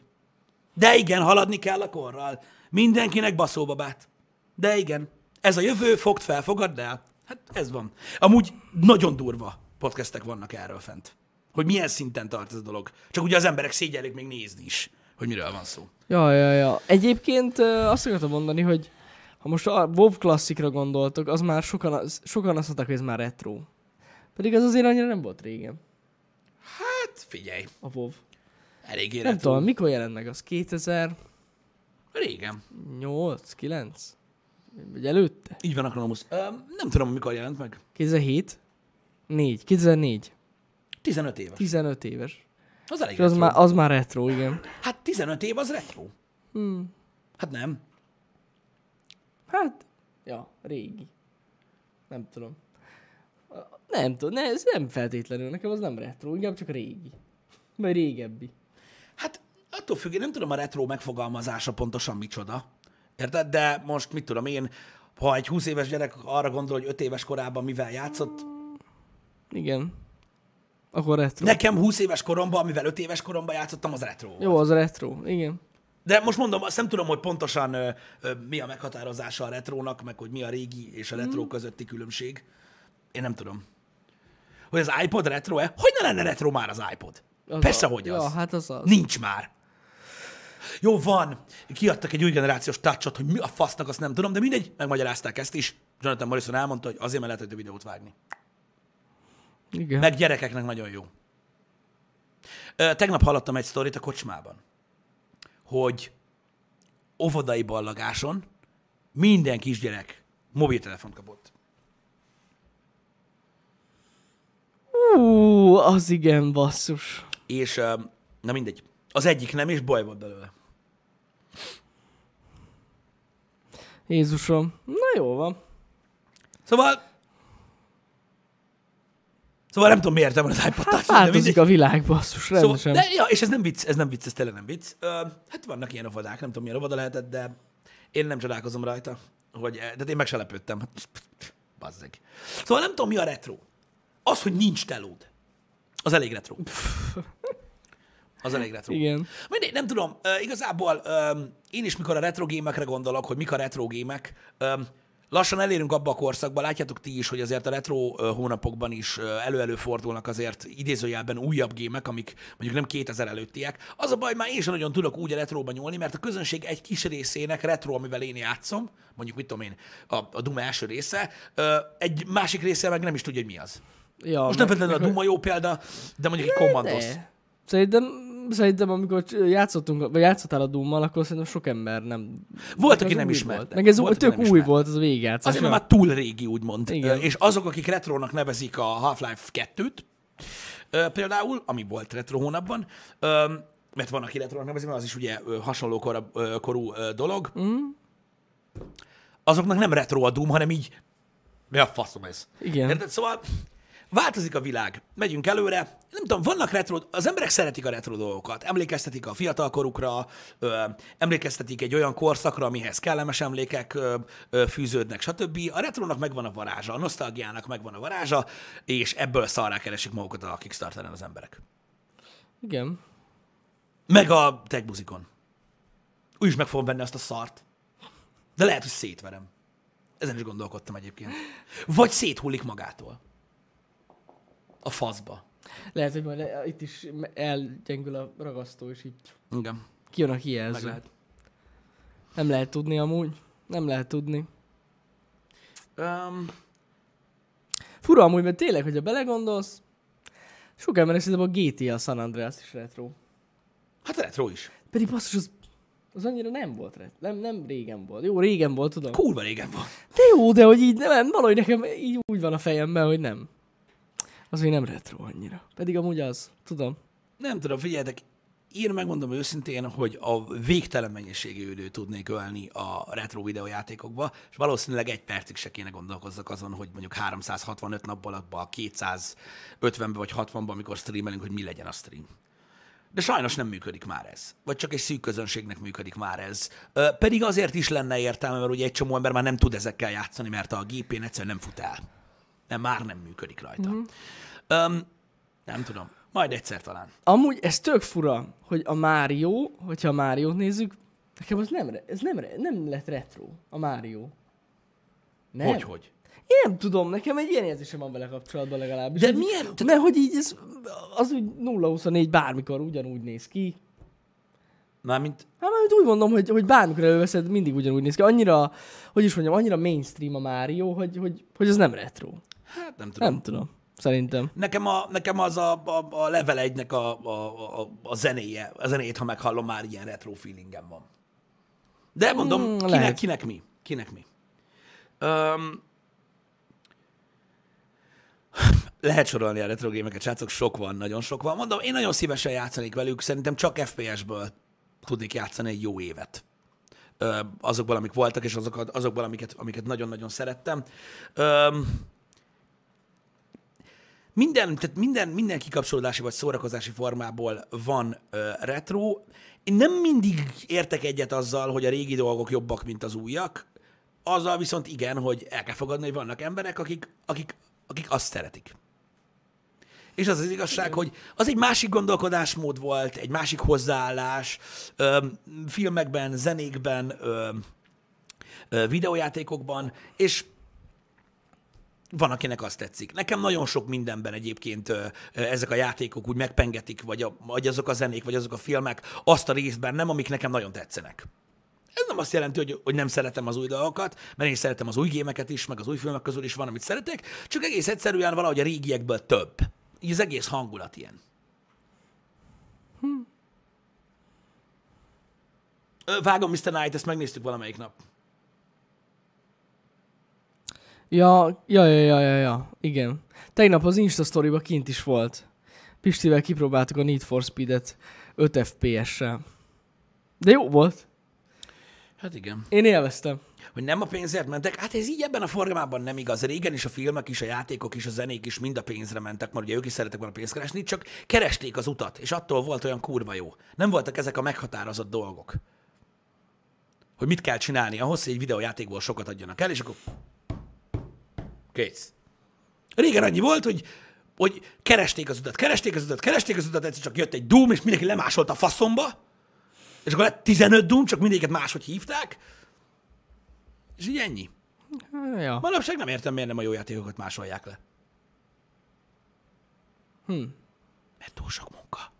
De igen, haladni kell a korral. Mindenkinek baszóbabát. De igen, ez a jövő, fogd fel, fogadd el. Hát ez van. Amúgy nagyon durva podcastek vannak erről fent. Hogy milyen szinten tart ez a dolog. Csak ugye az emberek szégyelik még nézni is, hogy miről van szó. Ja, ja, ja. Egyébként azt akartam mondani, hogy ha most a WoW klasszikra gondoltok, az már sokan, sokan azt mondták, hogy ez már retro. Pedig az azért annyira nem volt régen. Hát, figyelj. A WoW. Elég Nem tudom, mikor jelent meg az? 2000? Régen. 8, 9? Vagy előtte? Így van, Akronomus. Uh, nem tudom, mikor jelent meg. 2007? 4. 2004. 15 éves. 15 éves. Az elég az már, az már retro, igen. Hát 15 év az retro. Hmm. Hát nem. Hát, ja, régi. Nem tudom. Nem tudom, ne, ez nem feltétlenül, nekem az nem retro, inkább csak régi. Vagy régebbi. Hát attól függ, én nem tudom a retro megfogalmazása pontosan micsoda. Érted? De most mit tudom én, ha egy 20 éves gyerek arra gondol, hogy 5 éves korában mivel játszott. Igen. Akkor retro. Nekem 20 éves koromban, amivel 5 éves koromban játszottam, az retro volt. Jó, az retro, igen. De most mondom, azt nem tudom, hogy pontosan ö, ö, mi a meghatározása a retrónak, meg hogy mi a régi és a retro mm. közötti különbség. Én nem tudom. Hogy az iPod retro-e? Hogy ne lenne retro már az iPod? Az Persze, a... hogy az. Ja, hát az az. Nincs már. Jó, van. Kiadtak egy új generációs touchot, hogy mi a fasznak, azt nem tudom, de mindegy, megmagyarázták ezt is. Jonathan Morrison elmondta, hogy azért, mert lehet egy videót vágni. Igen. Meg gyerekeknek nagyon jó. Tegnap hallottam egy sztorit a kocsmában hogy óvodai ballagáson minden kisgyerek mobiltelefont kapott. Ú, az igen, basszus. És, na mindegy, az egyik nem, és baj volt belőle. Jézusom. Na jó van. Szóval Szóval nem tudom, miért van az iPod Touch. Hát változik a világ, basszus, rendesen. Szóval, de, ja, és ez nem vicc, ez nem vicc, ez tényleg nem vicc. Uh, hát vannak ilyen óvodák, nem tudom, milyen óvoda lehetett, de én nem csodálkozom rajta, hogy, de én meg se lepődtem. Bazzeg. Szóval nem tudom, mi a retro. Az, hogy nincs telód, az elég retro. Az elég retro. Igen. Mindegy, nem tudom, uh, igazából um, én is, mikor a retro gémekre gondolok, hogy mik a retro gémek, um, lassan elérünk abba a korszakba, látjátok ti is, hogy azért a retro hónapokban is elő-elő fordulnak azért idézőjelben újabb gémek, amik mondjuk nem 2000 előttiek. Az a baj, már én sem nagyon tudok úgy a retroba nyúlni, mert a közönség egy kis részének retro, amivel én játszom, mondjuk mit tudom én, a, a Duma első része, egy másik része meg nem is tudja, hogy mi az. Ja, Most nem feltétlenül a Duma jó példa, de mondjuk egy Commandos. Szerintem szerintem amikor játszottunk, vagy játszottál a Doom-mal, akkor szerintem sok ember nem... Volt, aki nem ismert. Meg ez volt, tök új ismert. volt az a végigjátszás. Azért, mert már túl régi, úgymond. Igen. És azok, akik retrónak nevezik a Half-Life 2-t, például, ami volt retro hónapban, mert van, aki retronak nevezi, mert az is ugye hasonló kor, korú dolog. Mm. Azoknak nem retro a Doom, hanem így, mi a faszom ez? Igen. Érted? Szóval változik a világ, megyünk előre, nem tudom, vannak retro, az emberek szeretik a retro dolgokat, emlékeztetik a fiatalkorukra, ö, emlékeztetik egy olyan korszakra, amihez kellemes emlékek ö, ö, fűződnek, stb. A retrónak megvan a varázsa, a nosztalgiának megvan a varázsa, és ebből szarrá keresik magukat a Kickstarteren az emberek. Igen. Meg a techbuzikon. Úgyis meg fogom venni azt a szart. De lehet, hogy szétverem. Ezen is gondolkodtam egyébként. Vagy széthullik magától. A faszba. Lehet, hogy majd itt is elgyengül a ragasztó, és így Igen, kijön a meg kijelző. lehet. Nem lehet tudni amúgy. Nem lehet tudni. Um, Fura amúgy, mert tényleg, hogyha belegondolsz, sok ember szerintem a GTA San Andreas is retro. hát retro is. Pedig basszus, az, az annyira nem volt retro. Nem, nem régen volt. Jó, régen volt, tudom. Kurva régen van. De jó, de hogy így nem, valahogy nekem így úgy van a fejemben, hogy nem. Az még nem retro annyira. Pedig amúgy az, tudom. Nem tudom, figyeljetek, én megmondom őszintén, hogy a végtelen mennyiségű időt tudnék ölni a retro videójátékokba, és valószínűleg egy percig se kéne gondolkozzak azon, hogy mondjuk 365 napból abban a 250-ben vagy 60-ban, amikor streamelünk, hogy mi legyen a stream. De sajnos nem működik már ez. Vagy csak egy szűk közönségnek működik már ez. Pedig azért is lenne értelme, mert ugye egy csomó ember már nem tud ezekkel játszani, mert a gépén egyszerűen nem fut el. Nem, már nem működik rajta. Mm-hmm. Öm, nem tudom. Majd egyszer talán. Amúgy ez tök fura, hogy a Mario, hogyha a Máriót nézzük, nekem az nem, ez nem, nem lett retro, a Mario. Nem. Hogy, hogy? Én nem tudom, nekem egy ilyen érzésem van vele kapcsolatban legalábbis. De milyen- Tehát... Mert hogy így ez, az úgy 0-24 bármikor ugyanúgy néz ki. Mármint, Hát mert úgy mondom, hogy, hogy bármikor előveszed, mindig ugyanúgy néz ki. Annyira, hogy is mondjam, annyira mainstream a Mario, hogy, hogy, hogy ez nem retro. Hát nem tudom. Nem tudom. Szerintem. Nekem, a, nekem az a, a, a level 1-nek a, a, a, a zenéje, a zenét, ha meghallom, már ilyen retro feelingem van. De mondom, Mm, kinek, lehet. kinek mi? Kinek mi? Um, lehet sorolni a retro gémeket, srácok, sok van, nagyon sok van. Mondom, én nagyon szívesen játszanék velük, szerintem csak FPS-ből tudnék játszani egy jó évet. Ö, azokból, amik voltak, és azokat, azokból, amiket, amiket nagyon-nagyon szerettem. Um, minden, tehát minden, minden kikapcsolódási vagy szórakozási formából van ö, retro. Én nem mindig értek egyet azzal, hogy a régi dolgok jobbak, mint az újak. Azzal viszont igen, hogy el kell fogadni, hogy vannak emberek, akik, akik, akik azt szeretik. És az az igazság, hogy az egy másik gondolkodásmód volt, egy másik hozzáállás, ö, filmekben, zenékben, ö, videójátékokban, és van, akinek azt tetszik. Nekem nagyon sok mindenben egyébként ezek a játékok úgy megpengetik, vagy, a, vagy azok a zenék, vagy azok a filmek azt a részben nem, amik nekem nagyon tetszenek. Ez nem azt jelenti, hogy, hogy nem szeretem az új dolgokat, mert én szeretem az új gémeket is, meg az új filmek közül is van, amit szeretek, csak egész egyszerűen valahogy a régiekből több. Így az egész hangulat ilyen. Hm. Vágom Mr. Knight, ezt megnéztük valamelyik nap. Ja, ja, ja, ja, ja, ja, igen. Tegnap az Insta story kint is volt. Pistivel kipróbáltuk a Need for Speed-et 5 FPS-sel. De jó volt. Hát igen. Én élveztem. hogy nem a pénzért mentek. Hát ez így ebben a formában nem igaz. Régen is a filmek is, a játékok is, a zenék is mind a pénzre mentek, mert ugye ők is szeretek volna pénzt keresni, csak keresték az utat, és attól volt olyan kurva jó. Nem voltak ezek a meghatározott dolgok. Hogy mit kell csinálni ahhoz, hogy egy videójátékból sokat adjanak el, és akkor kész. Régen annyi volt, hogy, hogy keresték az utat, keresték az utat, keresték az utat, egyszer csak jött egy Doom, és mindenki lemásolta a faszomba, és akkor lett 15 Doom, csak mindegyiket máshogy hívták, és így ennyi. Ja. Manapság nem értem, miért nem a jó játékokat másolják le. Hm. Mert túl sok munka.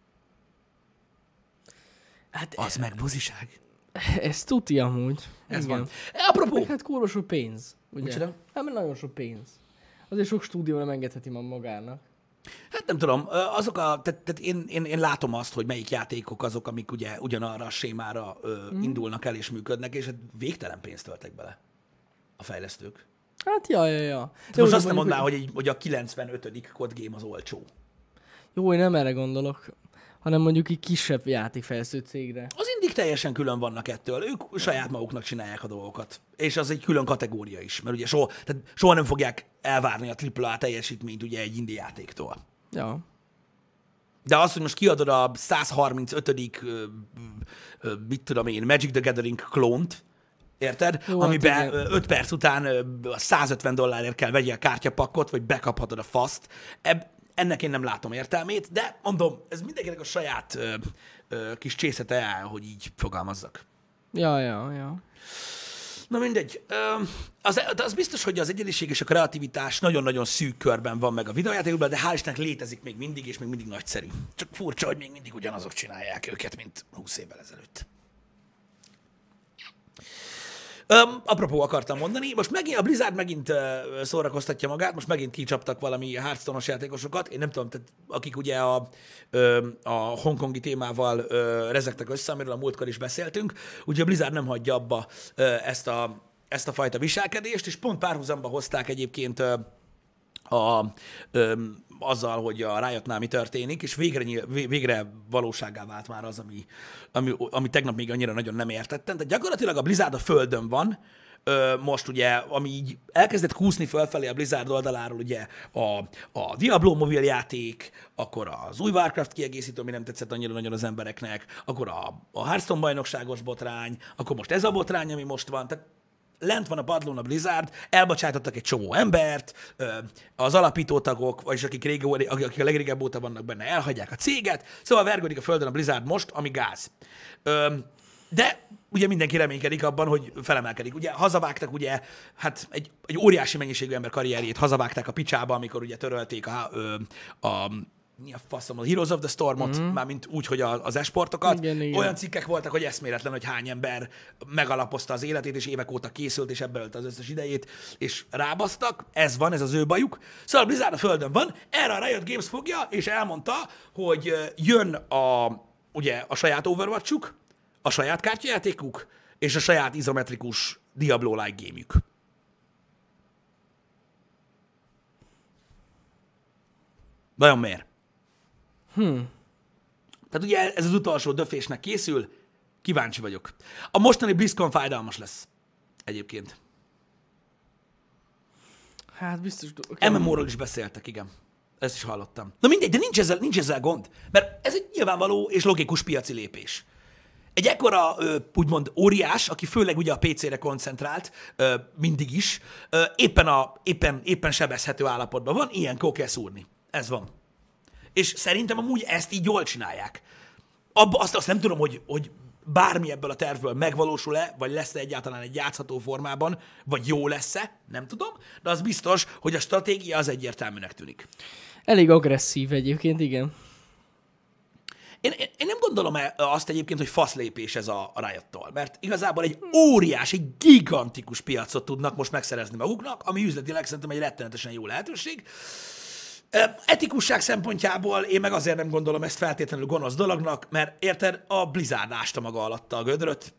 Hát Az meg buziság. ez tuti amúgy. Ez Igen. van. E, apropó, hát sok pénz. Ugye? Micsoda? Hát mert nagyon sok pénz. Azért sok stúdió nem engedheti ma magának. hát nem tudom, azok a, tehát, tehát én, én, én, látom azt, hogy melyik játékok azok, amik ugye ugyanarra a sémára ö, mm. indulnak el és működnek, és hát végtelen pénzt töltek bele a fejlesztők. Hát ja, ja, ja. De most azt nem mondaná, hogy, egy, hogy a 95. kod game az olcsó. Jó, én nem erre gondolok, hanem mondjuk egy kisebb játékfejlesztő cégre. Az indik teljesen külön vannak ettől. Ők saját maguknak csinálják a dolgokat. És az egy külön kategória is, mert ugye soha, tehát soha nem fogják elvárni a AAA teljesítményt ugye egy indie játéktól. Ja. De az, hogy most kiadod a 135. ö, ö, mit tudom én, Magic the Gathering klónt, érted? Jó, hát Amiben igen. 5 perc után ö, 150 dollárért kell vegyél kártyapakkot, vagy bekaphatod a faszt. Ebb, ennek én nem látom értelmét, de mondom, ez mindenkinek a saját ö, ö, kis csészete el, hogy így fogalmazzak. Ja, ja, ja. Na mindegy. Az, az biztos, hogy az egyeniség és a kreativitás nagyon-nagyon szűk körben van meg a videójátékokban, de hál' Istennek létezik még mindig, és még mindig nagyszerű. Csak furcsa, hogy még mindig ugyanazok csinálják őket, mint 20 évvel ezelőtt. Um, apropó akartam mondani, most megint a Blizzard megint uh, szórakoztatja magát, most megint kicsaptak valami Hearthstone-os játékosokat, én nem tudom, tehát akik ugye a, a hongkongi témával ö, rezegtek össze, amiről a múltkor is beszéltünk, ugye a Blizzard nem hagyja abba ö, ezt, a, ezt a fajta viselkedést, és pont párhuzamba hozták egyébként ö, a, ö, azzal, hogy a Riotnál mi történik, és végre, végre valóságá vált már az, ami, ami, ami tegnap még annyira nagyon nem értettem. Tehát gyakorlatilag a Blizzard a földön van, ö, most ugye, ami így elkezdett kúszni fölfelé a Blizzard oldaláról, ugye a, a Diablo mobil játék, akkor az új Warcraft kiegészítő, ami nem tetszett annyira nagyon az embereknek, akkor a, a Hearthstone bajnokságos botrány, akkor most ez a botrány, ami most van, tehát lent van a padlón a Blizzard, elbocsátottak egy csomó embert, az alapító tagok, vagyis akik, régó, akik a legrégebb óta vannak benne, elhagyják a céget, szóval vergődik a földön a Blizzard most, ami gáz. De ugye mindenki reménykedik abban, hogy felemelkedik. Ugye hazavágtak ugye, hát egy, egy óriási mennyiségű ember karrierjét hazavágták a picsába, amikor ugye törölték a, ö, a mi a faszom, a Heroes of the Stormot, mm-hmm. mármint úgy, hogy a, az esportokat. Igen, igen. Olyan cikkek voltak, hogy eszméletlen, hogy hány ember megalapozta az életét, és évek óta készült, és ebből az összes idejét, és rábasztak. Ez van, ez az ő bajuk. Szóval Blizzard a földön van, erre a Riot Games fogja, és elmondta, hogy jön a, ugye, a saját overwatch a saját kártyajátékuk, és a saját izometrikus Diablo-like gémjük. Vajon miért? Hmm. Tehát ugye ez az utolsó döfésnek készül, kíváncsi vagyok. A mostani BlizzCon fájdalmas lesz. Egyébként. Hát biztos... MMO-ról is beszéltek, igen. Ezt is hallottam. Na mindegy, de nincs ezzel, nincs ezzel gond. Mert ez egy nyilvánvaló és logikus piaci lépés. Egy ekkora, úgymond óriás, aki főleg ugye a PC-re koncentrált, mindig is, éppen, a, éppen, éppen sebezhető állapotban van, ilyenkor kell szúrni. Ez van. És szerintem amúgy ezt így jól csinálják. Abba, azt, azt nem tudom, hogy, hogy bármi ebből a tervből megvalósul-e, vagy lesz-e egyáltalán egy játszható formában, vagy jó lesz-e, nem tudom, de az biztos, hogy a stratégia az egyértelműnek tűnik. Elég agresszív egyébként, igen. Én, én, én nem gondolom azt egyébként, hogy faszlépés ez a, a Riot-tól, mert igazából egy óriási, gigantikus piacot tudnak most megszerezni maguknak, ami üzletileg szerintem egy rettenetesen jó lehetőség. Ö, Etikusság szempontjából én meg azért nem gondolom ezt feltétlenül gonosz dolognak, mert érted, a Blizzard ásta maga alatta a gödröt.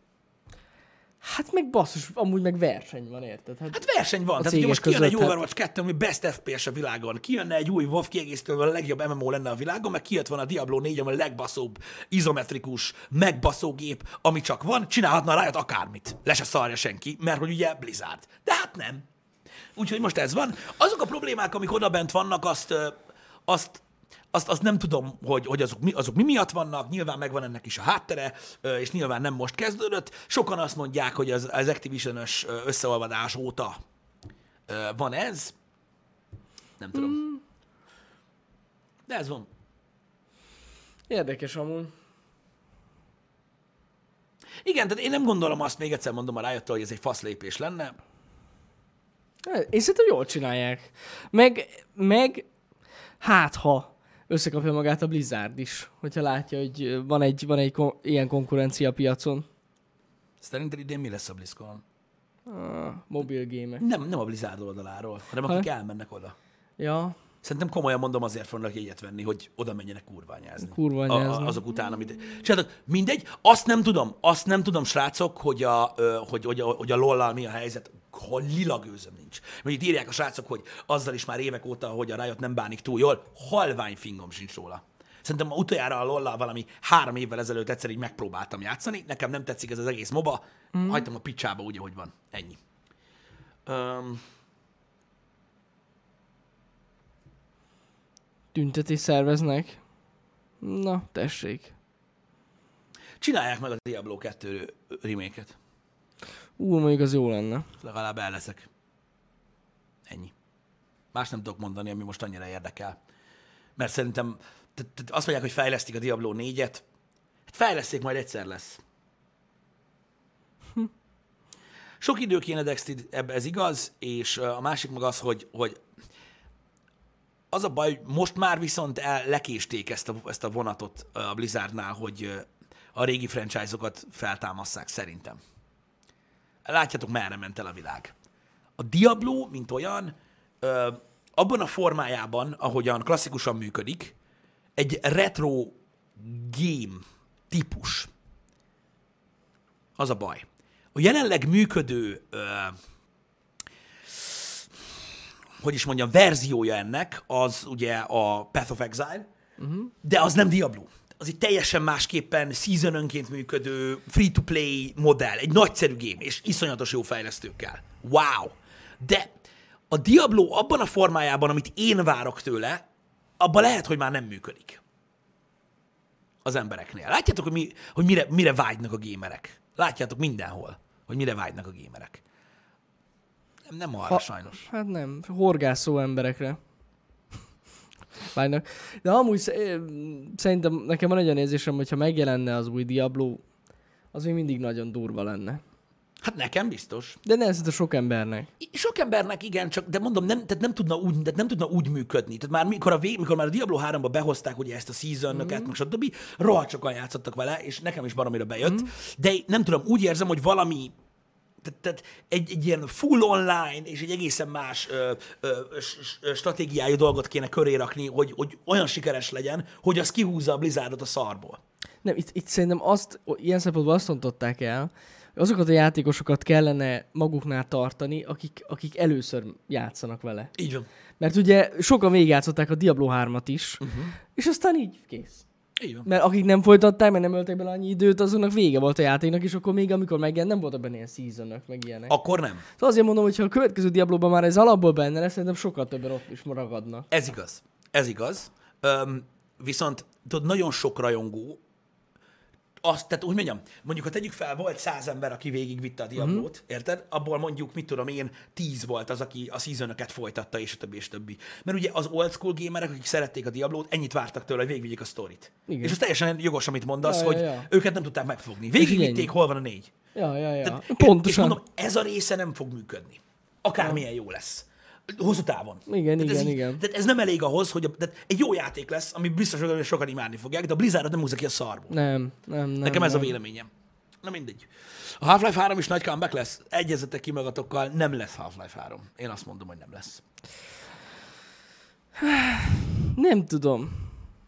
Hát meg basszus, amúgy meg verseny van, érted? Hát, Hát verseny van. Tehát, hogy most kijön egy hát- Overwatch 2, ami best FPS a világon, kijönne egy új WoW kiegészítővel a legjobb MMO lenne a világon, meg kijött van a Diablo 4, ami a legbaszóbb, izometrikus, megbaszó gép, ami csak van, csinálhatna rájött akármit. Le se szarja senki, mert hogy ugye Blizzard. De hát nem. Úgyhogy most ez van. Azok a problémák, amik oda bent vannak, azt, azt azt, azt nem tudom, hogy, hogy azok, mi, azok mi miatt vannak, nyilván megvan ennek is a háttere, és nyilván nem most kezdődött. Sokan azt mondják, hogy az, az Activision-ös ö, összeolvadás óta van ez. Nem tudom. Mm. De ez van. érdekes amúgy. Igen, tehát én nem gondolom azt, még egyszer mondom a riot hogy ez egy faszlépés lenne. Én szerintem jól csinálják. Meg, meg hát ha összekapja magát a Blizzard is, hogyha látja, hogy van egy, van egy kon- ilyen konkurencia piacon. Szerinted idén mi lesz a BlizzCon? A mobil gémek. Nem, nem a Blizzard oldaláról, hanem akik elmennek oda. Ja, Szerintem komolyan mondom, azért fognak jegyet venni, hogy oda menjenek kurványázni. Kurványáznak. A, a, azok után, amit... Csináltak. Mindegy, azt nem tudom, azt nem tudom, srácok, hogy a, hogy, hogy a, hogy a lollal mi a helyzet, ha lila gőzöm nincs. Mert itt írják a srácok, hogy azzal is már évek óta, hogy a Riot nem bánik túl jól, halvány fingom sincs róla. Szerintem utoljára a lollal valami három évvel ezelőtt egyszer így megpróbáltam játszani. Nekem nem tetszik ez az egész moba. Mm. Hagytam a picsába úgy, ahogy van. Ennyi. Um, Tüntetés szerveznek. Na, tessék. csinálják meg a Diablo 2 remake-et. Ú, mondjuk az jó lenne. Legalább el leszek. Ennyi. Más nem tudok mondani, ami most annyira érdekel. Mert szerintem tehát, tehát azt mondják, hogy fejlesztik a Diablo 4-et. Hát fejleszték, majd egyszer lesz. Sok idő kéne Dexted, ebbe ez igaz, és a másik meg az, hogy, hogy az a baj, most már viszont el, lekésték ezt a, ezt a vonatot a Blizzardnál, hogy a régi franchise-okat feltámasszák szerintem. Látjátok, merre ment el a világ. A Diablo, mint olyan, abban a formájában, ahogyan klasszikusan működik, egy retro game típus. Az a baj. A jelenleg működő, ö, hogy is mondjam, verziója ennek, az ugye a Path of Exile, uh-huh. de az nem Diablo. Az egy teljesen másképpen seasonönként működő free-to-play modell, egy nagyszerű game, és iszonyatos jó fejlesztőkkel. Wow! De a Diablo abban a formájában, amit én várok tőle, abban lehet, hogy már nem működik. Az embereknél. Látjátok, hogy, mi, hogy mire, mire vágynak a gémerek. Látjátok mindenhol, hogy mire vágynak a gémerek. Nem, nem arra ha, sajnos. Hát nem, horgászó emberekre. Vágynak. De amúgy sze- szerintem nekem van egy olyan érzésem, hogyha megjelenne az új Diablo, az még mindig nagyon durva lenne. Hát nekem biztos. De nem, ez a sok embernek. Sok embernek igen, csak de mondom, nem, tehát nem, tudna úgy, tehát nem tudna úgy működni. Tehát már mikor, a vég, mikor már a Diablo 3-ba behozták ugye ezt a season mm. meg stb., rohadt sokan játszottak vele, és nekem is baromira bejött. Mm. De nem tudom, úgy érzem, hogy valami tehát, tehát egy, egy ilyen full online és egy egészen más ö, ö, stratégiájú dolgot kéne köré rakni, hogy, hogy olyan sikeres legyen, hogy az kihúzza a Blizzardot a szarból. Nem, itt, itt szerintem azt, ilyen szempontból azt mondották el, hogy azokat a játékosokat kellene maguknál tartani, akik, akik először játszanak vele. Így van. Mert ugye sokan végigjátszották a Diablo 3-at is, uh-huh. és aztán így kész. Van. Mert akik nem folytatták, mert nem öltek bele annyi időt, azoknak vége volt a játéknak, és akkor még amikor megjelent, nem voltak benne ilyen seasonok, meg ilyenek. Akkor nem. Szóval azért mondom, hogy ha a következő Diablo-ban már ez alapból benne lesz, szerintem sokkal többen ott is ragadnak. Ez igaz. Ez igaz. Öm, viszont tudod, nagyon sok rajongó, azt, tehát úgy mondjam, mondjuk, ha tegyük fel, volt száz ember, aki végigvitte a Diablót, mm-hmm. érted? Abból mondjuk, mit tudom én, tíz volt az, aki a season folytatta, és a többi, és a többi. Mert ugye az old school gamerek, akik szerették a Diablót, ennyit vártak tőle, hogy végigvigyék a sztorit. Igen. És az teljesen jogos, amit mondasz, Ja, hogy ja, ja. őket nem tudták megfogni. Végigvitték, hol van a négy. Ja, ja, ja. Tehát, Pontosan. És mondom, ez a része nem fog működni. Akármilyen jó lesz. Hosszú távon. Igen, tehát ez igen, így- igen. Tehát ez nem elég ahhoz, hogy a, tehát egy jó játék lesz, ami biztos, hogy sokan imádni fogják, de a Blizzardot nem húzza ki a szarból. Nem, nem, nem. Nekem ez a nem. véleményem. Na mindegy. A Half-Life 3 is nagy comeback lesz. Egyezetek ki magatokkal, nem lesz Half-Life 3. Én azt mondom, hogy nem lesz. Nem tudom.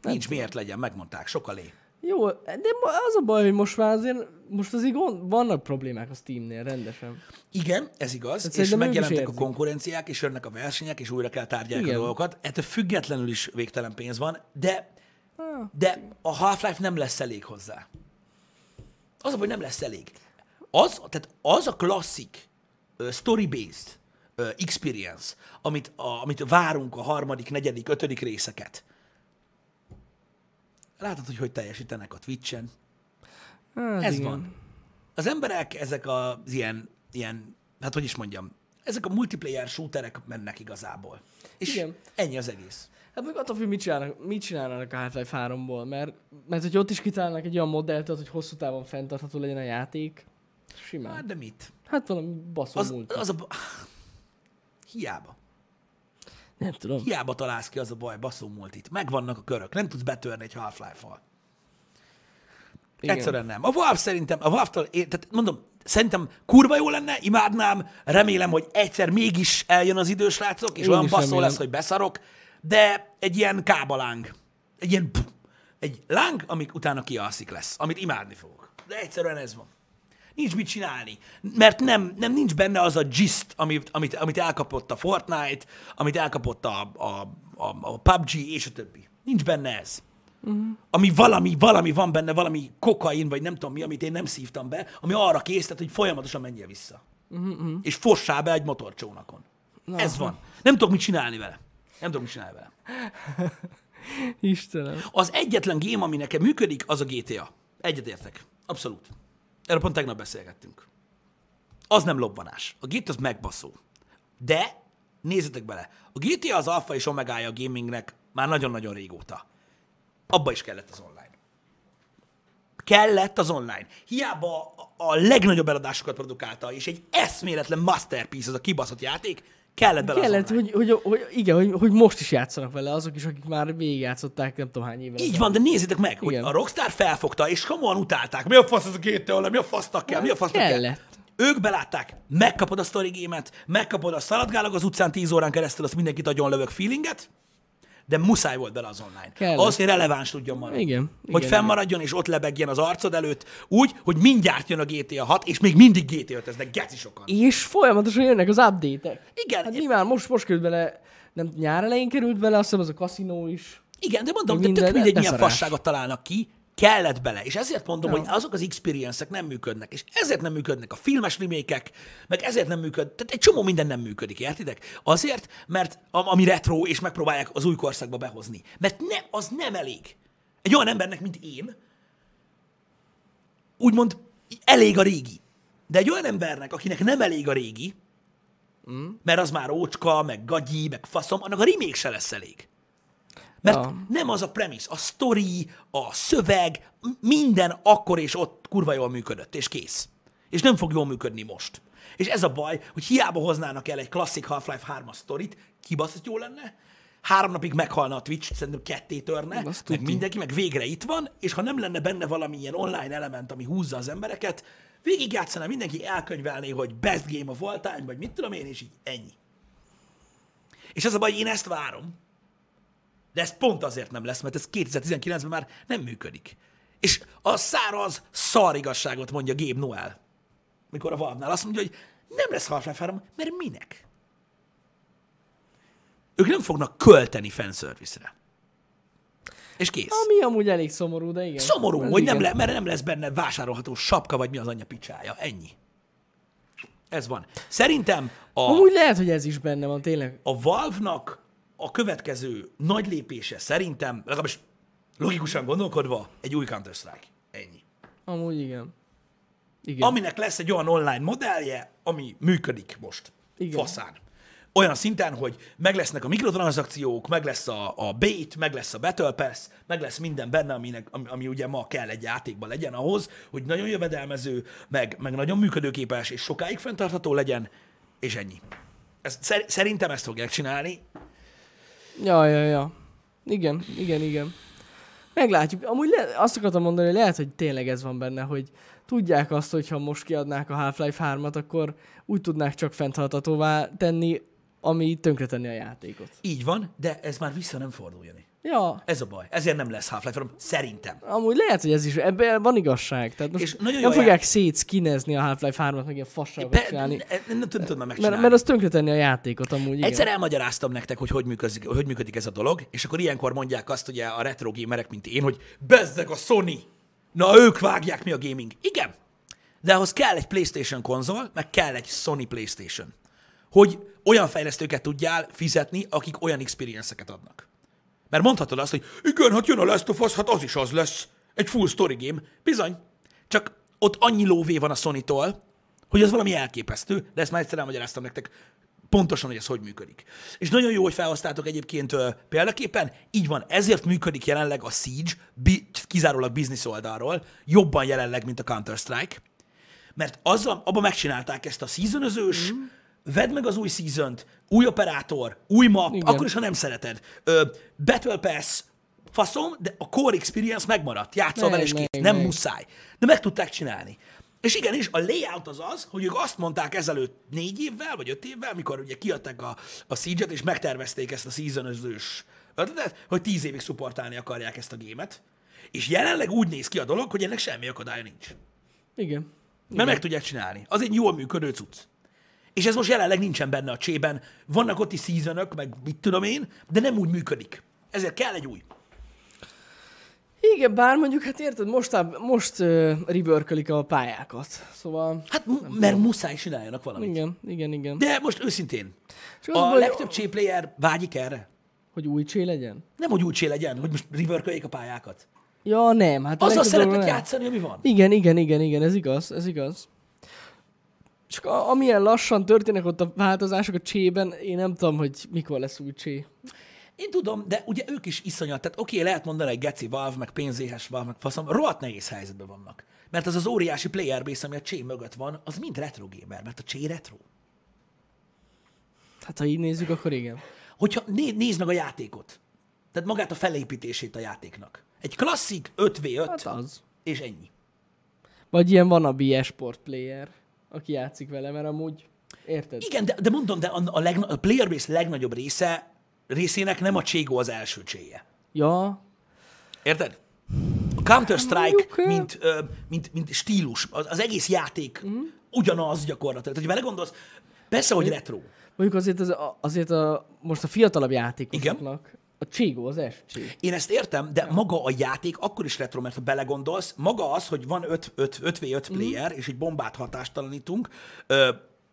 Nincs miért legyen, megmondták, sokalé. Jó, de az a baj, hogy most már azért, most azért gond, vannak problémák a Steamnél rendesen. Igen, ez igaz, és ők is megjelentek a konkurenciák, és jönnek a versenyek, és újra kell tárgyalni a dolgokat. Ettől függetlenül is végtelen pénz van, de, Ah, de a Half-Life nem lesz elég hozzá. Az a baj, nem lesz elég. Az, tehát az a klasszik uh, story-based uh, experience, amit, a, amit várunk a harmadik, negyedik, ötödik részeket. Látod, hogy hogy teljesítenek a Twitch-en. hát Ez igen. van. Az emberek, ezek az ilyen, ilyen, hát hogy is mondjam, ezek a multiplayer shooterek mennek igazából. És Igen. ennyi az egész. Hát meg attól függ, mit csinálnak, mit csinálnak a Half-Life 3-ból, mert, mert hogy ott is kitalálnak egy olyan modellt, hogy hosszú távon fenntartható legyen a játék, simán. Hát de mit? Hát valami baszó Az, múlt. az a... ba- Hiába. Nem tudom. Hiába találsz ki az a baj, baszó multit. Megvannak a körök, nem tudsz betörni egy Half-Life-val. Igen. Egyszerűen nem. A Valve szerintem, a Valve-tól, én- tehát mondom, szerintem kurva jó lenne, imádnám, remélem, hogy egyszer mégis eljön az idő, srácok, és Én olyan remélem. lesz, hogy beszarok, de egy ilyen kábaláng. Egy ilyen pff, egy láng, amik utána kialszik lesz, amit imádni fogok. De egyszerűen ez van. Nincs mit csinálni, mert nem, nem nincs benne az a gist, amit, amit, amit elkapott a Fortnite, amit elkapott a, a, a, a PUBG és a többi. Nincs benne ez. uh-huh. ami valami, valami van benne, valami kokain, vagy nem tudom mi, amit én nem szívtam be, ami arra készített, hogy folyamatosan menjél vissza. Uh-huh. És fossá be egy motorcsónakon. Na, Ez van. Nem tudok mit csinálni vele. Nem tudok mit csinálni vele. Istenem. Az egyetlen game, ami nekem működik, az a GTA. Egyetértek. Abszolút. Erről pont tegnap beszélgettünk. Az nem lobbanás. A GTA az megbaszó. De, nézzetek bele, a GTA az alfa és omegája a gamingnek már nagyon-nagyon régóta. Abba is kellett az online. Kellett az online. Hiába a legnagyobb eladásokat produkálta, és egy eszméletlen masterpiece az a kibaszott játék, kellett bele Kellett, az hogy, hogy, hogy, igen, hogy, hogy most is játszanak vele azok is, akik már végigjátszották nem tudom hány évvel. Így van, de nézzétek meg, hogy Igen. a Rockstar felfogta, és komolyan utálták. Mi a fasz ez a GTA, mi a fasznak kell, mi a fasznak kell. Kellett. Ők belátták, megkapod a story game-et, megkapod a szaladgálok az utcán 10 órán keresztül, azt mindenkit agyon lövök feelinget, de muszáj volt bele az online. Kellett. Ahhoz, hogy releváns tudjon maradni. Igen, Hogy igen, fennmaradjon és ott lebegjen az arcod előtt, úgy, hogy mindjárt jön a GTA 6, és még mindig GTA 5, ez geci sokan. És folyamatosan jönnek az update-ek. Igen, Hát mi már most, most került bele, nem nyár elején került bele, azt hiszem az a kaszinó is. Igen, de mondom, de tök minden mindegy, milyen fasságot találnak ki, kellett bele. És ezért mondom, Ja. hogy azok az experience nem működnek, és ezért nem működnek a filmes remékek, meg ezért nem működ. Tehát egy csomó minden nem működik, értitek? Azért, mert ami retro, és megpróbálják az új korszakba behozni. Mert ne, az nem elég. Egy olyan embernek, mint én, úgymond elég a régi. De egy olyan embernek, akinek nem elég a régi, mm. mert az már ócska, meg gagyi, meg faszom, annak a remake se lesz elég. Mert Ja. nem az a premise, a story, a szöveg, minden akkor és ott kurva jól működött, és kész. És nem fog jól működni most. És ez a baj, hogy hiába hoznának el egy klasszik Half-Life 3-as sztorit, kibaszott jó lenne, három napig meghalna a Twitch, szerintem ketté törne, meg mindenki, meg végre itt van, és ha nem lenne benne valami ilyen online element, ami húzza az embereket, végigjátszaná mindenki elkönyvelné, hogy best game of all time, vagy mit tudom én, és így ennyi. És az a baj, én ezt várom, de ez pont azért nem lesz, mert ez 2019-ben már nem működik. És a száraz szar igazságot mondja Gabe Noel, mikor a Valve-nál azt mondja, hogy nem lesz Half-Life 3, mert minek? Ők nem fognak költeni fanservice-re. És kész. Ami amúgy elég szomorú, de igen. Szomorú, Ez hogy igen. nem, le, mert nem lesz benne vásárolható sapka, vagy mi az anyja picsája. Ennyi. Ez van. Szerintem a, Amúgy lehet, hogy ez is benne van, tényleg. a Valve-nak a következő nagy lépése szerintem, legalábbis logikusan gondolkodva, egy új Counter-Strike. Ennyi. Amúgy igen. Igen. Aminek lesz egy olyan online modellje, ami működik most. Igen. Faszán. Olyan szinten, hogy meg lesznek a mikrotranszakciók, meg lesz a, a bait, meg lesz a Battle Pass, meg lesz minden benne, aminek, ami, ami ugye ma kell egy játékban legyen ahhoz, hogy nagyon jövedelmező, meg, meg nagyon működőképes, és sokáig fenntartható legyen, és ennyi. Ez, szer, szerintem ezt fogják csinálni. Ja, ja, ja. Igen, igen, igen. Meglátjuk. Amúgy le, azt akartam mondani, hogy lehet, hogy tényleg ez van benne, hogy tudják azt, hogy ha most kiadnák a Half-Life 3-at, akkor úgy tudnák csak fenntarthatóvá tenni, ami tönkretenni a játékot. Így van, de ez már vissza nem fordul, Jani. Ja, Ez a baj. Ezért nem lesz Half-Life 3, szerintem. amúgy lehet, hogy ez is, ebben van igazság. Tehát most És nagyon nem fogják jár- szétszkinezni a Half-Life 3-at, meg ilyen fasságokat Be, csinálni. ne, nem, tudom már megcsinálni. mert az tönkretenni a játékot amúgy. Egyszer elmagyaráztam nektek, hogy hogy működik, hogy működik ez a dolog, és akkor ilyenkor mondják azt ugye a retro gamerek, mint én, hogy bezzeg a Sony. Na, ők vágják mi a gaming. Igen, de ahhoz kell egy PlayStation konzol, meg kell egy Sony PlayStation. Hogy olyan fejlesztőket tudjál fizetni, akik olyan experience-eket adnak. Mert mondhatod azt, hogy igen, hát jön a Last of Us, hát az is az lesz. Egy full story game. Bizony. Csak ott annyi lóvé van a Sony-tól, hogy az valami elképesztő, de ezt már egyszer elmagyaráztam nektek pontosan, hogy ez hogy működik. És nagyon jó, hogy felhoztátok egyébként példaképpen, így van, ezért működik jelenleg a Siege, bi- kizárólag biznisz oldalról, jobban jelenleg, mint a Counter-Strike, mert azzal, abban megcsinálták ezt a seasonözős, mm. Vedd meg az új season új operátor, új map, Igen. akkor is, ha nem szereted. Ö, Battle Pass, faszom, de a core experience megmaradt. Játszol vele, és kész. Nem meg. muszáj. De meg tudták csinálni. És igenis, a layout az az, hogy ők azt mondták ezelőtt négy évvel, vagy öt évvel, mikor ugye kiadták a, a Siege-et, és megtervezték ezt a seasonözős ötletet, hogy tíz évig szupportálni akarják ezt a gémet. És jelenleg úgy néz ki a dolog, hogy ennek semmi akadálya nincs. Igen. Mert meg tudják csinálni. Az egy jól működő cucc. És ez most jelenleg nincsen benne a csében. Vannak ott is seasonök, meg mit tudom én, de nem úgy működik. Ezért kell egy új. Igen, bár mondjuk, hát érted, most, most uh, reworkölik a pályákat. Szóval, Hát, m- mert muszáj csináljanak valamit. igen, igen, igen. De most őszintén, Csak a legtöbb C player vágyik erre. Hogy új csé legyen? Nem, hogy úgy csé legyen, hogy most reworköljék a pályákat. Ja, nem. Hát a Azzal szeretnek nem. játszani, ami van. Igen, igen, igen, igen, ez igaz, ez igaz. Csak a, amilyen lassan történnek ott a változások a csében, én nem tudom, hogy mikor lesz új csé. Én tudom, de ugye ők is iszonyat. Tehát oké, lehet mondani, hogy geci Valve, meg pénzéhes Valve, meg faszom, rohadt nehéz helyzetben vannak. Mert az az óriási player base, ami a Csé mögött van, az mind retro gamer, mert a Csé retro. Hát ha így nézzük, akkor igen. Hogyha né, nézd meg a játékot, tehát magát a felépítését a játéknak. Egy klasszik 5v5, Hát az. és ennyi. Vagy ilyen van a esport player, aki játszik vele, mert amúgy, érted? Igen, de, de mondom, de a, a, legna, a player base legnagyobb része, részének nem a Cségó az első cséje. Ja, Érted? A Counter-Strike, mint, mint, mint stílus, az, az egész játék Mhm. ugyanaz gyakorlatilag. Tehát, hogy belegondolsz, persze, hogy retro. mondjuk azért, az, azért a, most a fiatalabb játékosoknak a Cségó az csé. Én ezt értem, de maga a játék akkor is retro, mert ha belegondolsz, maga az, hogy van 5, 5, 5v5 Mhm. player, és egy bombát hatástalanítunk, ö,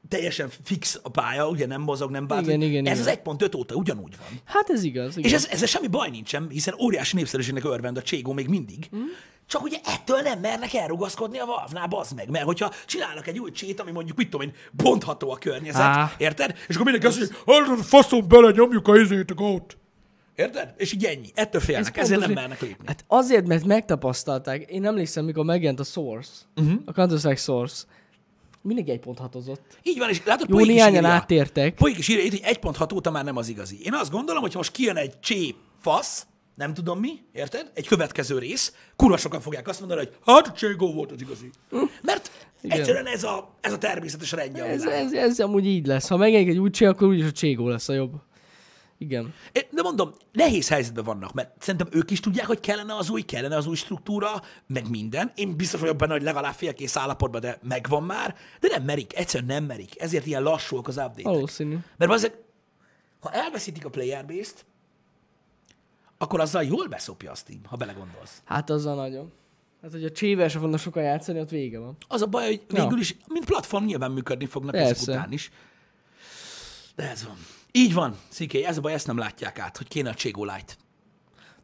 teljesen fix a pálya, ugye nem mozog, nem változik. Igen, igen, ez igen. az 1.5 óta ugyanúgy van. Hát ez igaz, igaz. És ez, ezzel semmi baj nincsen, hiszen óriási népszerűségnek örvend a Cségó még mindig. Mm. Csak ugye ettől nem mernek elrugaszkodni a Valve-nál, bazd meg. Mert hogyha csinálnak egy új csét, ami mondjuk, mit tudom én, bontható a környezet, Á. érted? És akkor mindenki azt mondja, faszom bele, nyomjuk a izét a gót. Érted? És így ennyi. Ettől félnek, ezért nem pontosan- mernek lépni. Hát azért, mert megtapasztalták. Én emlékszem, mikor megjelent a Source, uh-huh. a Counter-Strike Source, mindenki egy pont hatozott. Így van, és látod, Jó Poik néhányan áttértek. Poik is írja hogy 1.6 óta már nem az igazi. Én azt gondolom, hogy most kijön egy csé fasz, nem tudom mi, érted? Egy következő rész, kurva sokan fogják azt mondani, hogy hát Cségó volt az igazi. Mert Igen. egyszerűen ez a, ez a természetes rendje Ez, ez, ez amúgy így lesz. Ha megjelenik egy új csé, akkor úgyis a Cségó lesz a jobb. Igen. De mondom, nehéz helyzetben vannak, mert szerintem ők is tudják, hogy kellene az új, kellene az új struktúra, meg minden. Én biztos vagyok benne, hogy legalább félkész állapotban, de megvan már, de nem merik, egyszerűen nem merik. Ezért ilyen lassúak az update Valószínű. Mert azért, ha elveszítik a player base-t, akkor azzal jól beszopja a Steam, ha belegondolsz. Hát azzal nagyon. Hát, hogy a csével se fognak sokan játszani, ott vége van. Az a baj, hogy Ja. végül is, mint platform nyilván működni fognak ezek Persze. után is. De ez van. Így van, Sziké, ez a baj, ezt nem látják át, hogy kéne a Cségó Light.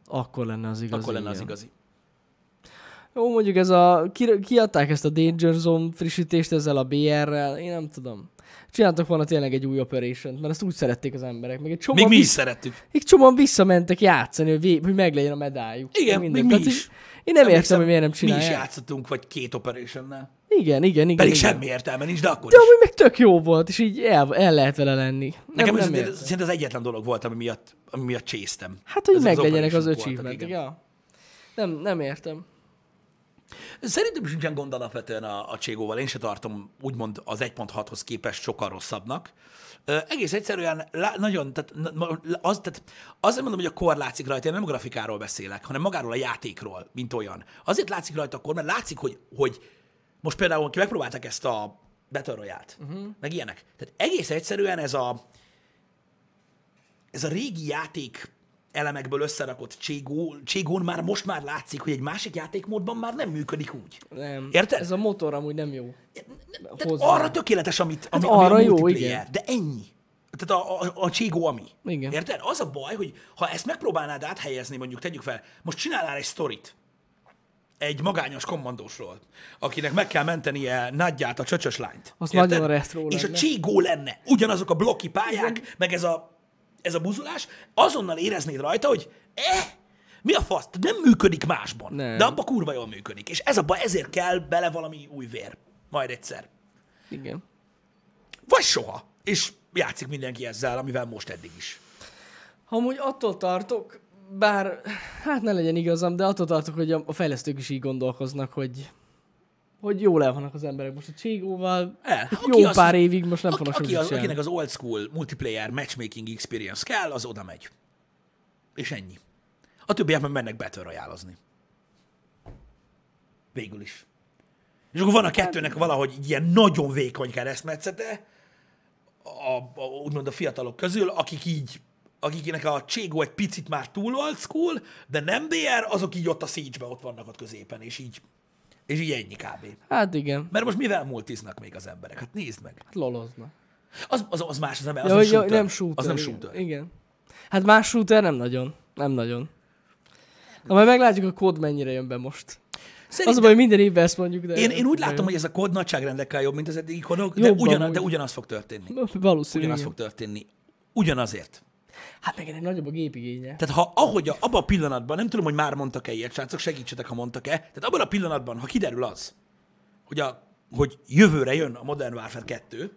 Akkor lenne az igazi. Akkor lenne az igazi. Jó, mondjuk ez a, ki, kiadták ezt a Danger Zone frissítést ezzel a BR-rel, én nem tudom. Csináltak volna tényleg egy új operation mert ezt úgy szerették az emberek. Meg egy csomó Még mi is szerettük. Egy csomóan visszamentek játszani, hogy, vé- hogy meglegyen a medájuk. Igen, Meg még mi is. Én nem értem, Emlékszem, hogy miért nem Mi is csinálják. játszottunk, vagy két operationnel. Igen, igen, igen. Pedig igen. semmi értelme nincs, de akkor De is. amúgy meg tök jó volt, és így el, el lehet vele lenni. Nem, Nekem nem értem. szerintem az egyetlen dolog volt, ami miatt, ami miatt csésztem. Hát, hogy meglegyenek az voltak, achievementek, igen. ja. Nem, nem értem. Szerintem sincsen gond alapvetően a, a Cségóval. Én se tartom úgymond az 1.6-hoz képest sokkal rosszabbnak. Ö, egész egyszerűen lá, nagyon, tehát, az, tehát azért mondom, hogy a kor látszik rajta, én nem a grafikáról beszélek, hanem magáról a játékról, mint olyan. Azért látszik rajta a kor, mert látszik, hogy, hogy most például, aki megpróbáltak ezt a Battle Royale-t, uh-huh. meg ilyenek. Tehát egész egyszerűen ez a, ez a régi játék elemekből összerakott Cségó, Cségón már most már látszik, hogy egy másik játékmódban már nem működik úgy. Nem. Érted? Ez a motor amúgy nem jó. Tehát arra tökéletes, amit, ami, Hát ami arra a jó, igen. de ennyi. Tehát a, a, a Cségó ami. Igen. Érted? Az a baj, hogy ha ezt megpróbálnád áthelyezni, mondjuk tegyük fel, most csinálnál egy sztorit, egy magányos kommandósról, akinek meg kell mentenie nagyját, a csöcsös lányt. Az Érted? nagyon retro És a lenne. Cségó lenne. Ugyanazok a blokki pályák, meg ez a, ez a buzulás, azonnal éreznéd rajta, hogy eh, mi a fasz? Nem működik másban. Nem. De abban kurva jól működik. És ez a baj, ezért kell bele valami új vér. Majd egyszer. Igen. Vagy soha. És játszik mindenki ezzel, amivel most eddig is. Amúgy attól tartok, bár, hát ne legyen igazam, de attól tartok, hogy a, fejlesztők is így gondolkoznak, hogy hogy jól el vannak az emberek most a Cségóval. El. hogy Aki Jó az- pár évig most nem Aki, fognak aki az, akinek az old school multiplayer matchmaking experience kell, az oda megy. És ennyi. A többiek meg mennek Battle royale Végül is. És akkor van a kettőnek valahogy ilyen nagyon vékony keresztmetszete, a, a, úgymond a fiatalok közül, akik így akiknek a Cségó egy picit már túl old school, de nem BR, azok így ott a siege ott vannak ott középen, és így, és így ennyi kb. Hát igen. Mert most mivel multiznak még az emberek? Hát nézd meg. Hát lolozna. Az, az, az más az ember, az Ja, nem ja, shooter. nem shooter. Az nem igen. shooter. Igen. Hát más shooter nem nagyon. Nem nagyon. Na majd meglátjuk, a kód mennyire jön be most. Az a Szerintem, baj, minden évben ezt mondjuk, de... én, én úgy látom, hogy ez a kód nagyságrendekkel jobb, mint az eddigi kódok, de, Jobban ugyan, úgy. de ugyanaz fog történni. Valószínű, Ugyanaz fog történni. Ugyanazért. Hát meg egy nagyobb a gépigénye. Tehát ha ahogy a, abban a pillanatban, nem tudom, hogy már mondtak-e ilyet, srácok, segítsetek, ha mondtak-e, tehát abban a pillanatban, ha kiderül az, hogy, a, hogy jövőre jön a Modern Warfare 2,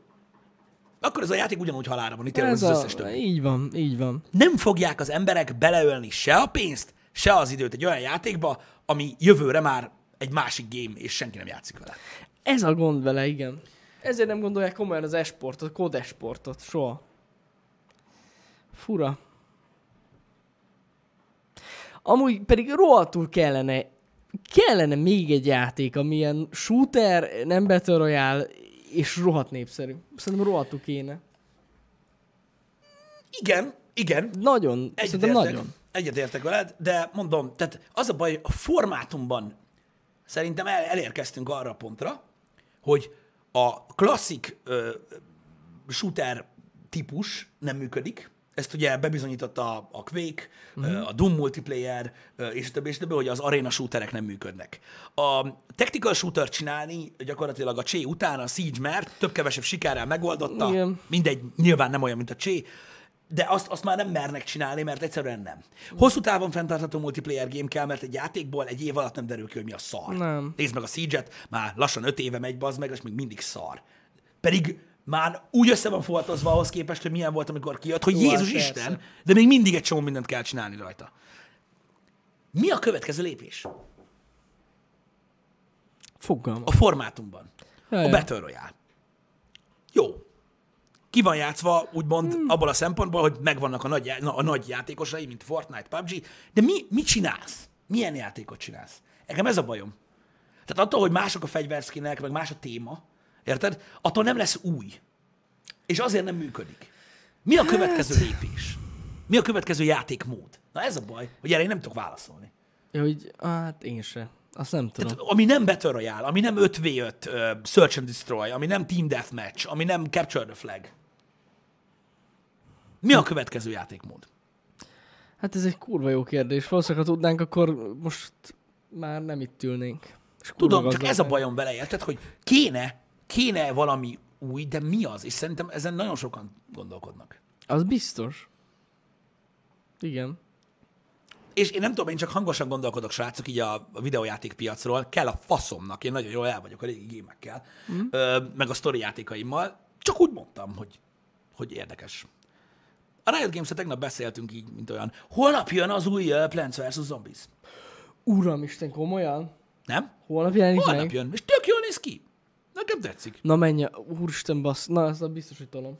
akkor ez a játék ugyanúgy halára van ítélve, Ez az összes többi. Így van, így van. Nem fogják az emberek beleölni se a pénzt, se az időt egy olyan játékba, ami jövőre már egy másik game, és senki nem játszik vele. Ez a gond vele, igen. Ezért nem gondolják komolyan az esportot, a kód esportot. Soha. Fura. Amúgy pedig rohadtul kellene, kellene még egy játék, ami ilyen shooter, nem Battle Royale, és rohadt népszerű. Szerintem rohadtul kéne. Igen, igen, Nagyon, szerintem Egyetértek, nagyon. egyetértek veled, de mondom, tehát az a baj, a formátumban szerintem el, elérkeztünk arra a pontra, hogy a klasszik ö, shooter típus nem működik. Ezt ugye bebizonyította a, a Quake, uh-huh. a Doom multiplayer, és többi, és többi, hogy az arena shooterek nem működnek. A tactical shooter csinálni gyakorlatilag a Csé után a Siege mert több-kevesebb sikerrel megoldotta. Igen. Mindegy, nyilván nem olyan, mint a Csé, de azt, azt már nem mernek csinálni, mert egyszerűen nem. Hosszú távon fenntartható multiplayer game kell, mert egy játékból egy év alatt nem derül ki, hogy mi a szar. Nem. Nézd meg a Siege-et, már lassan öt éve megy, bazd meg, és még mindig szar. Pedig már úgy össze van foltozva ahhoz képest, hogy milyen volt, amikor kijött, hogy Jó, Jézus hát Isten, persze. de még mindig egy csomó mindent kell csinálni rajta. Mi a következő lépés? Fogalma. A formátumban. Ja, A. Battle Royale. Jó. Ki van játszva, úgymond, Hmm. abból a szempontból, hogy megvannak a nagy, a nagy játékosai, mint Fortnite, PUBG, de mi, mit csinálsz? Milyen játékot csinálsz? Nekem ez a bajom. Tehát attól, hogy mások a fegyverszkinek, meg más a téma, érted? Attól nem lesz új. És azért nem működik. Mi a következő Hát- lépés? Mi a következő játékmód? Na ez a baj, hogy erre én nem tudok válaszolni. Ja, hogy, hát én se. Azt nem tudom. Tehát, ami nem Battle Royale, ami nem 5v5 uh, Search and Destroy, ami nem Team Deathmatch, ami nem Capture the Flag. Mi a következő játékmód? Hát ez egy kurva jó kérdés. Valószínűleg, ha tudnánk, akkor most már nem itt ülnénk. Tudom, csak ez a bajom vele, érted, hogy kéne, kéne valami új, de mi az? És szerintem ezen nagyon sokan gondolkodnak. Az biztos. Igen. És én nem tudom, én csak hangosan gondolkodok, srácok, így a, a videójáték piacról, kell a faszomnak, én nagyon jól el vagyok a régi gémekkel, mm. ö, meg a sztori játékaimmal, csak úgy mondtam, hogy, hogy érdekes. A Riot games tegnap beszéltünk így, mint olyan. Holnap jön az új uh, Plants vs. Zombies. Uramisten, komolyan? Nem? Holnap jelenik Holnap meg? jön, és tök jól néz ki. Nekem tetszik. Na menj, úristen bassz. Na, ez biztos, hogy tolom.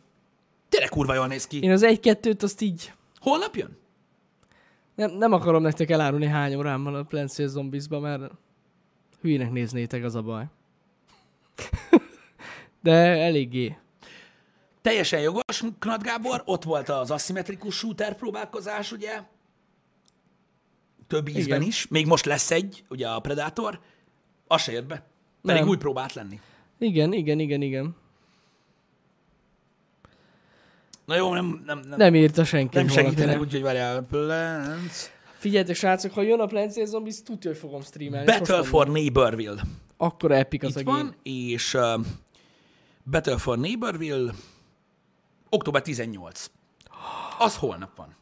Tényleg kurva jól néz ki. Én az egy-kettőt azt így... Holnap jön? Nem, nem akarom nektek elárulni hány órám van a Plants vs. Zombiesba, mert hülyének néznétek, az a baj. De eléggé. Teljesen jogos, Knat Gábor, ott volt az aszimmetrikus shooter próbálkozás, ugye? Több ízben Igen. is. Még most lesz egy, ugye a Predator. Az se jött be. Pedig Nem. úgy próbált lenni. Igen, igen, igen, igen. Na jó, nem, nem, nem, nem, írta senki. nem segítenek, úgyhogy várjál. Plants. Figyeljetek, srácok, ha jön a Plants vs. Zombies, tudja, hogy fogom streamelni. Battle for Neighborville. Akkor epic az Itt a game. van, és uh, Battle for Neighborville október 18. Az holnap van.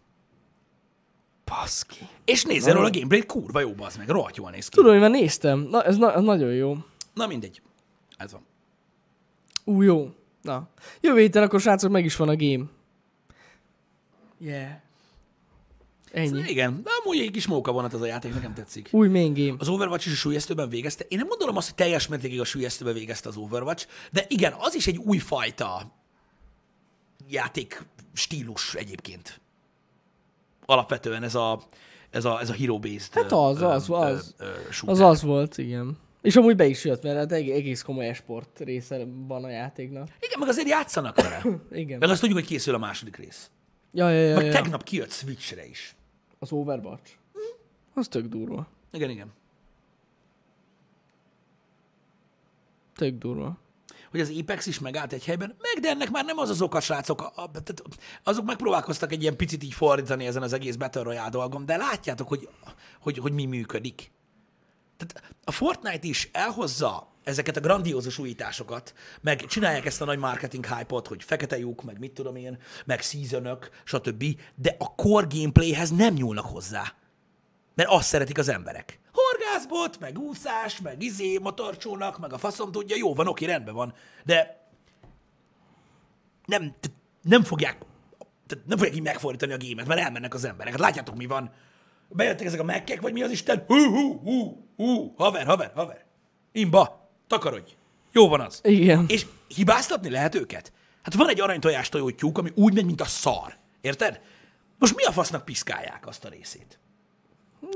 Baszki. És nézzel róla a gameplay kurva jó, az meg, rohadt jól néz ki. Tudom, hogy már néztem. Na, ez na- ez nagyon jó. Na mindegy. Ez van. Ú, jó. Na. Jövő héten akkor, srácok, meg is van a game. Yeah. Ennyi. Igen, de amúgy egy kis móka vonat az a játék, nekem tetszik. Új main game. Az Overwatch is a súlyesztőben végezte. Én nem gondolom azt, hogy teljes mértékig a súlyesztőben végezte az Overwatch, de igen, az is egy újfajta játék stílus egyébként. Alapvetően ez a, ez a, ez a hero-based Hát az, ö, az, ö, az. ö, Az az volt, igen. És amúgy be is jött, mert hát eg- egész komoly esport része van a játéknak. Igen, meg azért játszanak vele. Igen. Meg azt tudjuk, hogy készül a második rész. Ja, ja, ja, Meg ja. tegnap kijött Switchre is. Az Overwatch. Az tök durva. Igen, igen. Tök durva. hogy az Apex is megállt egy helyben, meg de ennek már nem az az oka, srácok. A, a, tehát azok megpróbálkoztak egy ilyen picit így fordítani ezen az egész Battle Royale dolgom, de látjátok, hogy, hogy, hogy mi működik. Tehát a Fortnite is elhozza ezeket a grandiózus újításokat, meg csinálják ezt a nagy marketing hype-ot, hogy fekete lyuk, meg mit tudom én, meg seasonök, stb., de a core gameplayhez nem nyúlnak hozzá. Mert azt szeretik az emberek. Horgászbot, meg úszás, meg izé, motorcsónak, meg a faszom tudja, jó van, oké, rendben van, de nem, nem fogják nem fogják így megfordítani a gémet, mert elmennek az emberek. Hát látjátok, mi van. Bejöttek ezek a mekkek, vagy mi az Isten? Hú, hú, hú, hú, haver, haver, haver. Imba, takarodj. Jó van az. Igen. És hibáztatni lehet őket? Hát van egy aranytojás tojótyúk, ami úgy megy, mint a szar. Érted? Most mi a fasznak piszkálják azt a részét?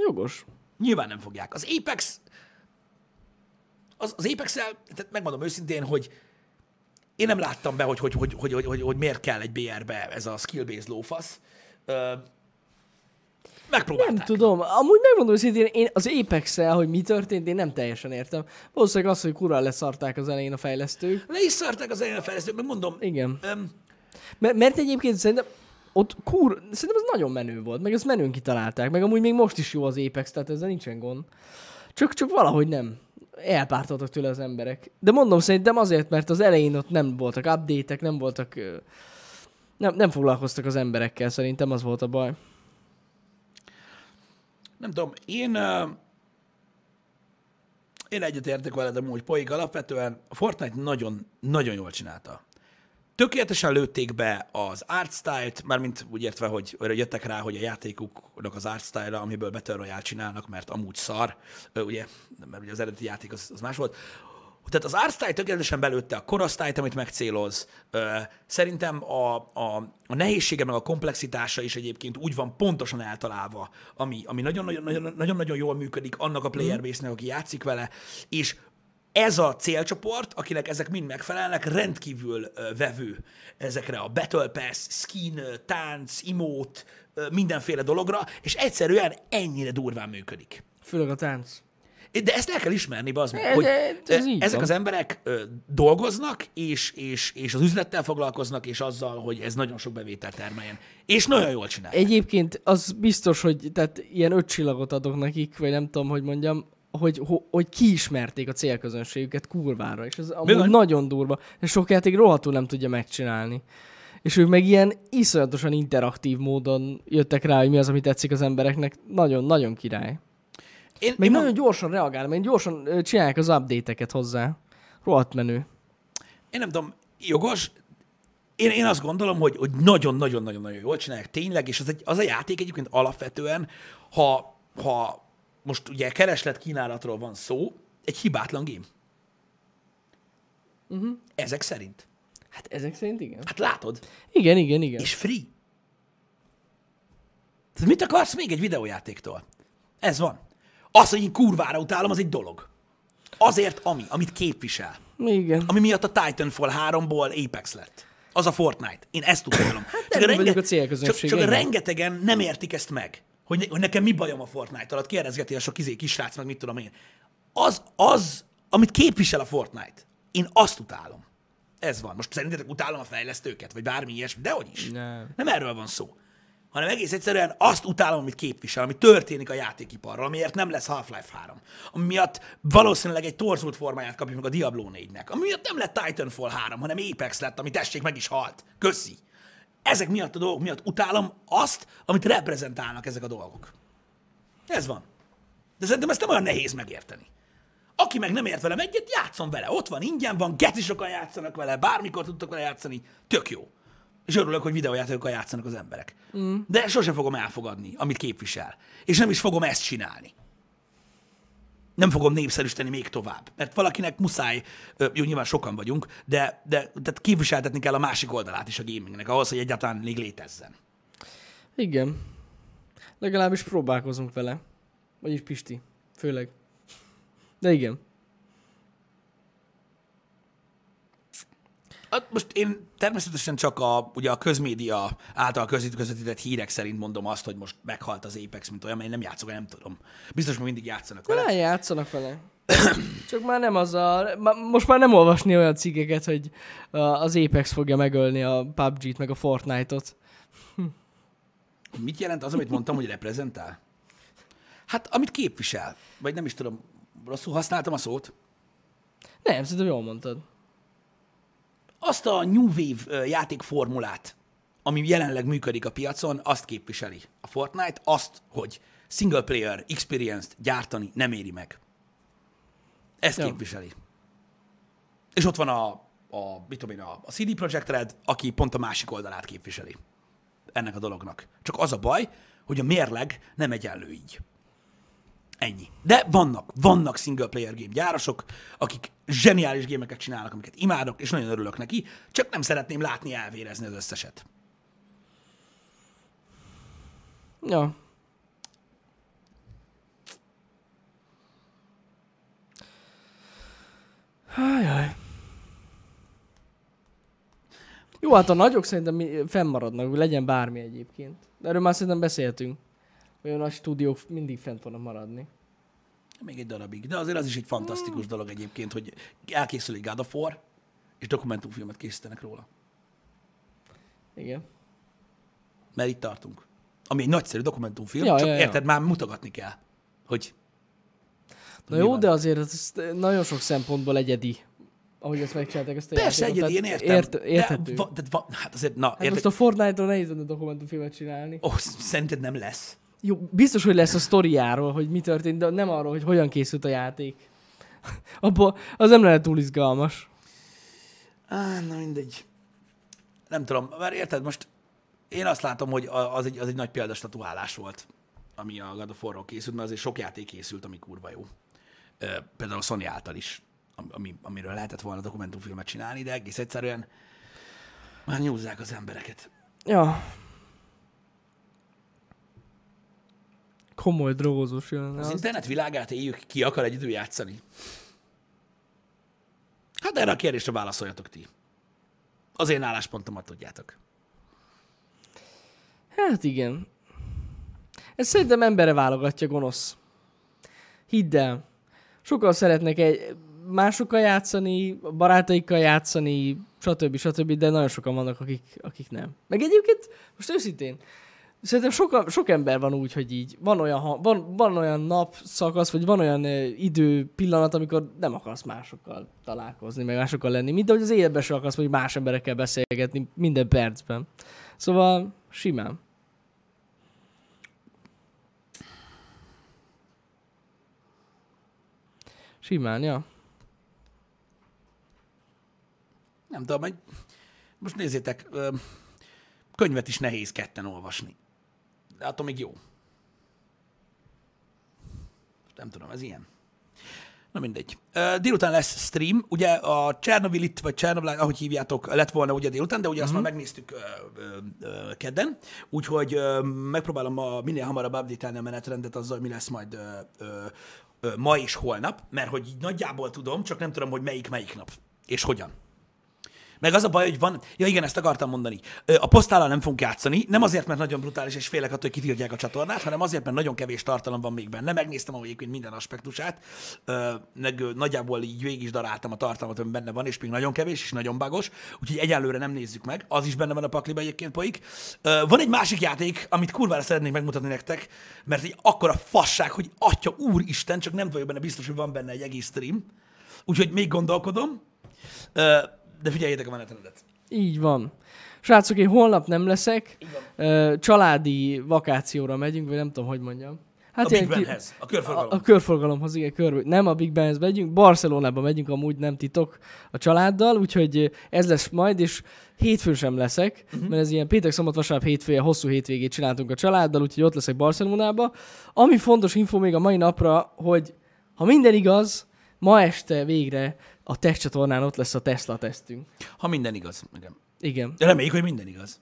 Jogos. Nyilván nem fogják. Az Apex, az, az apex tehát megmondom őszintén, hogy én nem láttam be, hogy, hogy, hogy, hogy, hogy, hogy, hogy miért kell egy BR-be ez a skill-based lófasz. Megpróbálták. Nem tudom. Amúgy megmondom őszintén, én az apex hogy mi történt, én nem teljesen értem. Valószínűleg az, hogy kurva leszarták az elején a fejlesztők. Le is szarták az elején a fejlesztők, meg mondom, Igen. öm, Mert, mert egyébként szerintem ott kur, szerintem az nagyon menő volt, meg ezt menőn kitalálták, meg amúgy még most is jó az Apex, tehát ezzel nincsen gond. Csak, csak valahogy nem. Elpártoltak tőle az emberek. De mondom, szerintem azért, mert az elején ott nem voltak update nem voltak... Nem, nem foglalkoztak az emberekkel, szerintem az volt a baj. Nem tudom, én én egyetértek veled amúgy, Poig alapvetően a Fortnite nagyon, nagyon jól csinálta. Tökéletesen lőtték be az art style-t, mármint úgy értve, hogy jöttek rá, hogy a játékuknak az art style amiből Battle Royale csinálnak, mert amúgy szar, ugye, mert ugye az eredeti játék az, az más volt. Tehát az style tökéletesen belőtte a korosztályt, amit megcéloz. Szerintem a, a, a nehézsége meg a komplexitása is egyébként úgy van pontosan eltalálva, ami, ami nagyon-nagyon jól működik annak a player base-nek, aki játszik vele, és ez a célcsoport, akinek ezek mind megfelelnek, rendkívül vevő ezekre a Battle Pass, skin, tánc, ö, mindenféle dologra, és egyszerűen ennyire durván működik. Főleg a tánc. De ezt el kell ismerni, bazd meg, hogy ez így ezek van. az emberek dolgoznak, és, és, és az üzlettel foglalkoznak, és azzal, hogy ez nagyon sok bevételt termeljen. És nagyon jól csinálják. Egyébként az biztos, hogy tehát ilyen öt csillagot adok nekik, vagy nem tudom, hogy mondjam, hogy, ho- hogy kiismerték a célközönségüket kurvára, és ez amúgy Bizony. nagyon durva. És sok játék rohadtul nem tudja megcsinálni. És ők meg ilyen iszonyatosan interaktív módon jöttek rá, hogy mi az, ami tetszik az embereknek. Nagyon-nagyon király. Én, Meg én nagyon gyorsan reagál, meg gyorsan csinálják az update-eket hozzá. Rohadt menő. én nem tudom, jogos, én, én azt gondolom, hogy, hogy nagyon-nagyon-nagyon-nagyon jól csinálják tényleg, és az, egy, az a játék egyébként alapvetően, ha, ha most ugye kereslet kínálatról van szó, egy hibátlan game. Uh-huh. Ezek szerint. Hát ezek szerint igen. Hát látod, Igen, igen, igen. és free. Tehát mit akarsz még egy videójátéktól? Ez van. Az, hogy én kurvára utálom, az egy dolog. Azért, ami, amit képvisel. Igen. Ami miatt a Titanfall 3-ból Apex lett. Az a Fortnite. Én ezt utálom. Hát nem mi vagyunk a Csak, csak igen. rengetegen nem értik ezt meg. Hogy, hogy nekem mi bajom a Fortnite alatt. Kérdezgeti a sok izé, kisrác, meg mit tudom én. Az, az, amit képvisel a Fortnite, én azt utálom. Ez van. Most szerintetek utálom a fejlesztőket, vagy bármi ilyesmi, dehogy is. Nem. Nem erről van szó. Hanem egész egyszerűen azt utálom, amit képvisel, ami történik a játékiparral, amiért nem lesz Half-Life 3. Ami miatt valószínűleg egy torzult formáját kapjuk meg a Diablo 4-nek. Ami miatt nem lett Titanfall 3, hanem Apex lett, ami tessék meg is halt. Köszi. Ezek miatt a dolgok miatt utálom azt, amit reprezentálnak ezek a dolgok. Ez van. De szerintem ezt nem olyan nehéz megérteni. Aki meg nem ért velem egyet, játszom vele. Ott van, ingyen van, geci sokan játszanak vele, bármikor tudtok vele játszani, tök jó. És örülök, hogy videójátékokkal játszanak az emberek. Mm. De sosem fogom elfogadni, amit képvisel. És nem is fogom ezt csinálni. Nem fogom népszerűsíteni még tovább. Mert valakinek muszáj, jó, nyilván sokan vagyunk, de, de tehát képviseltetni kell a másik oldalát is a gamingnek, ahhoz, hogy egyáltalán még létezzen. Igen. Legalábbis próbálkozunk vele. Vagyis Pisti. Főleg. De igen. Hát Most én természetesen csak a, ugye a közmédia által közvetített hírek szerint mondom azt, hogy most meghalt az Apex, mint olyan, mert én nem játszok, nem tudom. Biztos, hogy mindig játszanak vele. Nem játszanak vele. Csak már nem az a... Most már nem olvasni olyan cikkeket, hogy az Apex fogja megölni a PUBG-t, meg a Fortnite-ot. Mit jelent az, amit mondtam, hogy reprezentál? Hát, amit képvisel. Vagy nem is tudom, rosszul használtam a szót. Nem, szerintem jól mondtad. Azt a New Wave játékformulát, ami jelenleg működik a piacon, azt képviseli a Fortnite, azt, hogy single player experience-t gyártani nem éri meg. Ezt Ja. képviseli. És ott van a, a, mit tudom én, a, a CD Projekt Red, aki pont a másik oldalát képviseli ennek a dolognak. Csak az a baj, hogy a mérleg nem egyenlő így. Ennyi. De vannak, vannak single player game gyárosok, akik zseniális gémeket csinálnak, amiket imádok, és nagyon örülök neki, csak nem szeretném látni elvérezni az összeset. Ja. Ajaj. Jó, hát a nagyok szerintem fennmaradnak, hogy legyen bármi egyébként. De erről már szerintem beszéltünk. Olyan nagy stúdiók mindig fent fognak maradni. Még egy darabig. De azért az is egy fantasztikus dolog egyébként, hogy elkészül egy War, és dokumentumfilmet készítenek róla. Igen. Mert itt tartunk. Ami egy nagyszerű dokumentumfilm, Ja, csak ja, ja. érted, már mutogatni kell, hogy Na jó, van. de azért ez nagyon sok szempontból egyedi, ahogy ezt megcsinálták ezt a Persze, játékot. egyedi, én értem. Ért, érthető. De, va, de va, hát azért, na, hát érted, most a Fortnite-ról nehéz lenne dokumentumfilmet csinálni. oh, szerinted nem lesz? Jó, biztos, hogy lesz a sztoriáról, hogy mi történt, de nem arról, hogy hogyan készült a játék. Abba, az nem lehet túl izgalmas. Á, na mindegy. Nem tudom, mert érted, most én azt látom, hogy az egy, az egy nagy példastatuálás volt, ami a God of War-ról készült, mert azért sok játék készült, ami kurva jó. Például a Sony által is, am- ami, amiről lehetett volna dokumentumfilmet csinálni, de egész egyszerűen már nyúzzák az embereket. Ja. Komoly drogozós jön. Az Az... internet világát éljük, ki akar egyedül játszani? Hát erre a kérdésre válaszoljatok ti. Az én álláspontomat tudjátok. Hát igen. Ez szerintem embere válogatja gonosz. Hidd el. Sokan szeretnek egy másokkal játszani, barátaikkal játszani, stb. stb. De nagyon sokan vannak, akik, akik nem. Meg egyébként, most őszintén, szerintem soka, sok ember van úgy, hogy így van olyan, van, van olyan nap szakasz, vagy van olyan ö, idő pillanat, amikor nem akarsz másokkal találkozni, meg másokkal lenni, mint ahogy az életben sem akarsz, hogy más emberekkel beszélgetni minden percben. Szóval simán. Simán, ja. Nem tudom, hogy most nézzétek, könyvet is nehéz ketten olvasni. De attól még jó. Nem tudom, ez ilyen. Na mindegy. Délután lesz stream, ugye a Csernovilit, vagy Csernobil, ahogy hívjátok, lett volna ugye délután, de ugye azt már megnéztük ö, ö, ö, kedden, úgyhogy ö, megpróbálom ma minél hamarabb update a menetrendet azzal, hogy mi lesz majd ö, ö, ö, ma és holnap, mert hogy így nagyjából tudom, csak nem tudom, hogy melyik melyik nap, és hogyan. Meg az a baj, hogy van... Ja igen, ezt akartam mondani. A posztállal nem fogunk játszani, nem azért, mert nagyon brutális és félek attól, hogy kitiltják a csatornát, hanem azért, mert nagyon kevés tartalom van még benne. Megnéztem egyébként minden aspektusát, meg nagyjából így végig is daráltam a tartalmat, ami benne van, és még nagyon kevés, és nagyon bagos, úgyhogy egyelőre nem nézzük meg. Az is benne van a pakliba egyébként poik. Van egy másik játék, amit kurvára szeretnék megmutatni nektek, mert egy akkora fasság, hogy atya úristen, csak nem vagyok benne biztos, hogy van benne egy egész stream. Úgyhogy még gondolkodom. De figyeljétek a menetrendet. Így van. Srácok, én holnap nem leszek. Ö, Családi vakációra megyünk, vagy nem tudom, hogy mondjam. Hát a Big Benhez, a körforgalom. A, a körforgalomhoz, igen, kör, nem a Big Benhez megyünk, Barcelonába megyünk, amúgy nem titok a családdal, úgyhogy ez lesz majd, és hétfőn sem leszek, uh-huh. mert ez ilyen péntek, szombat, vasárnap, hétfője, hosszú hétvégét csináltunk a családdal, úgyhogy ott leszek Barcelonába. Ami fontos info még a mai napra, hogy ha minden igaz, ma este végre a tesztcsatornán ott lesz a Tesla tesztünk. Ha minden igaz. Igen. Igen, De reméljük, hogy minden igaz.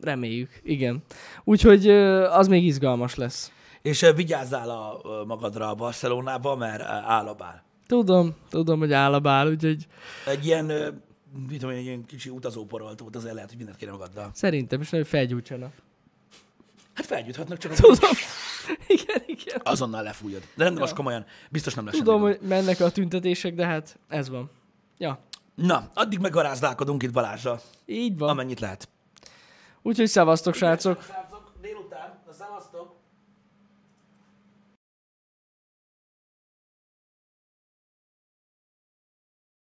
reméljük, igen. Úgyhogy az még izgalmas lesz. És vigyázzál a, magadra a Barcelonába, mert uh, áll a bál. Tudom, tudom, hogy áll a bál, úgyhogy Egy ilyen mit tudom én, egy ilyen kicsi utazóporolt volt, azért lehet, hogy mindent kéne magaddal. Szerintem is nagyon felgyújtsanak. Hát felgyújthatnak, csak Tudom. igen, igen. azonnal lefújod. De most Ja. komolyan, biztos nem lesz Tudom, hogy mennek a tüntetések, de hát ez van. Ja, Na, addig meg garázdálkodunk itt Balázsral, így van. amennyit lehet. Úgyhogy szevasztok, srácok.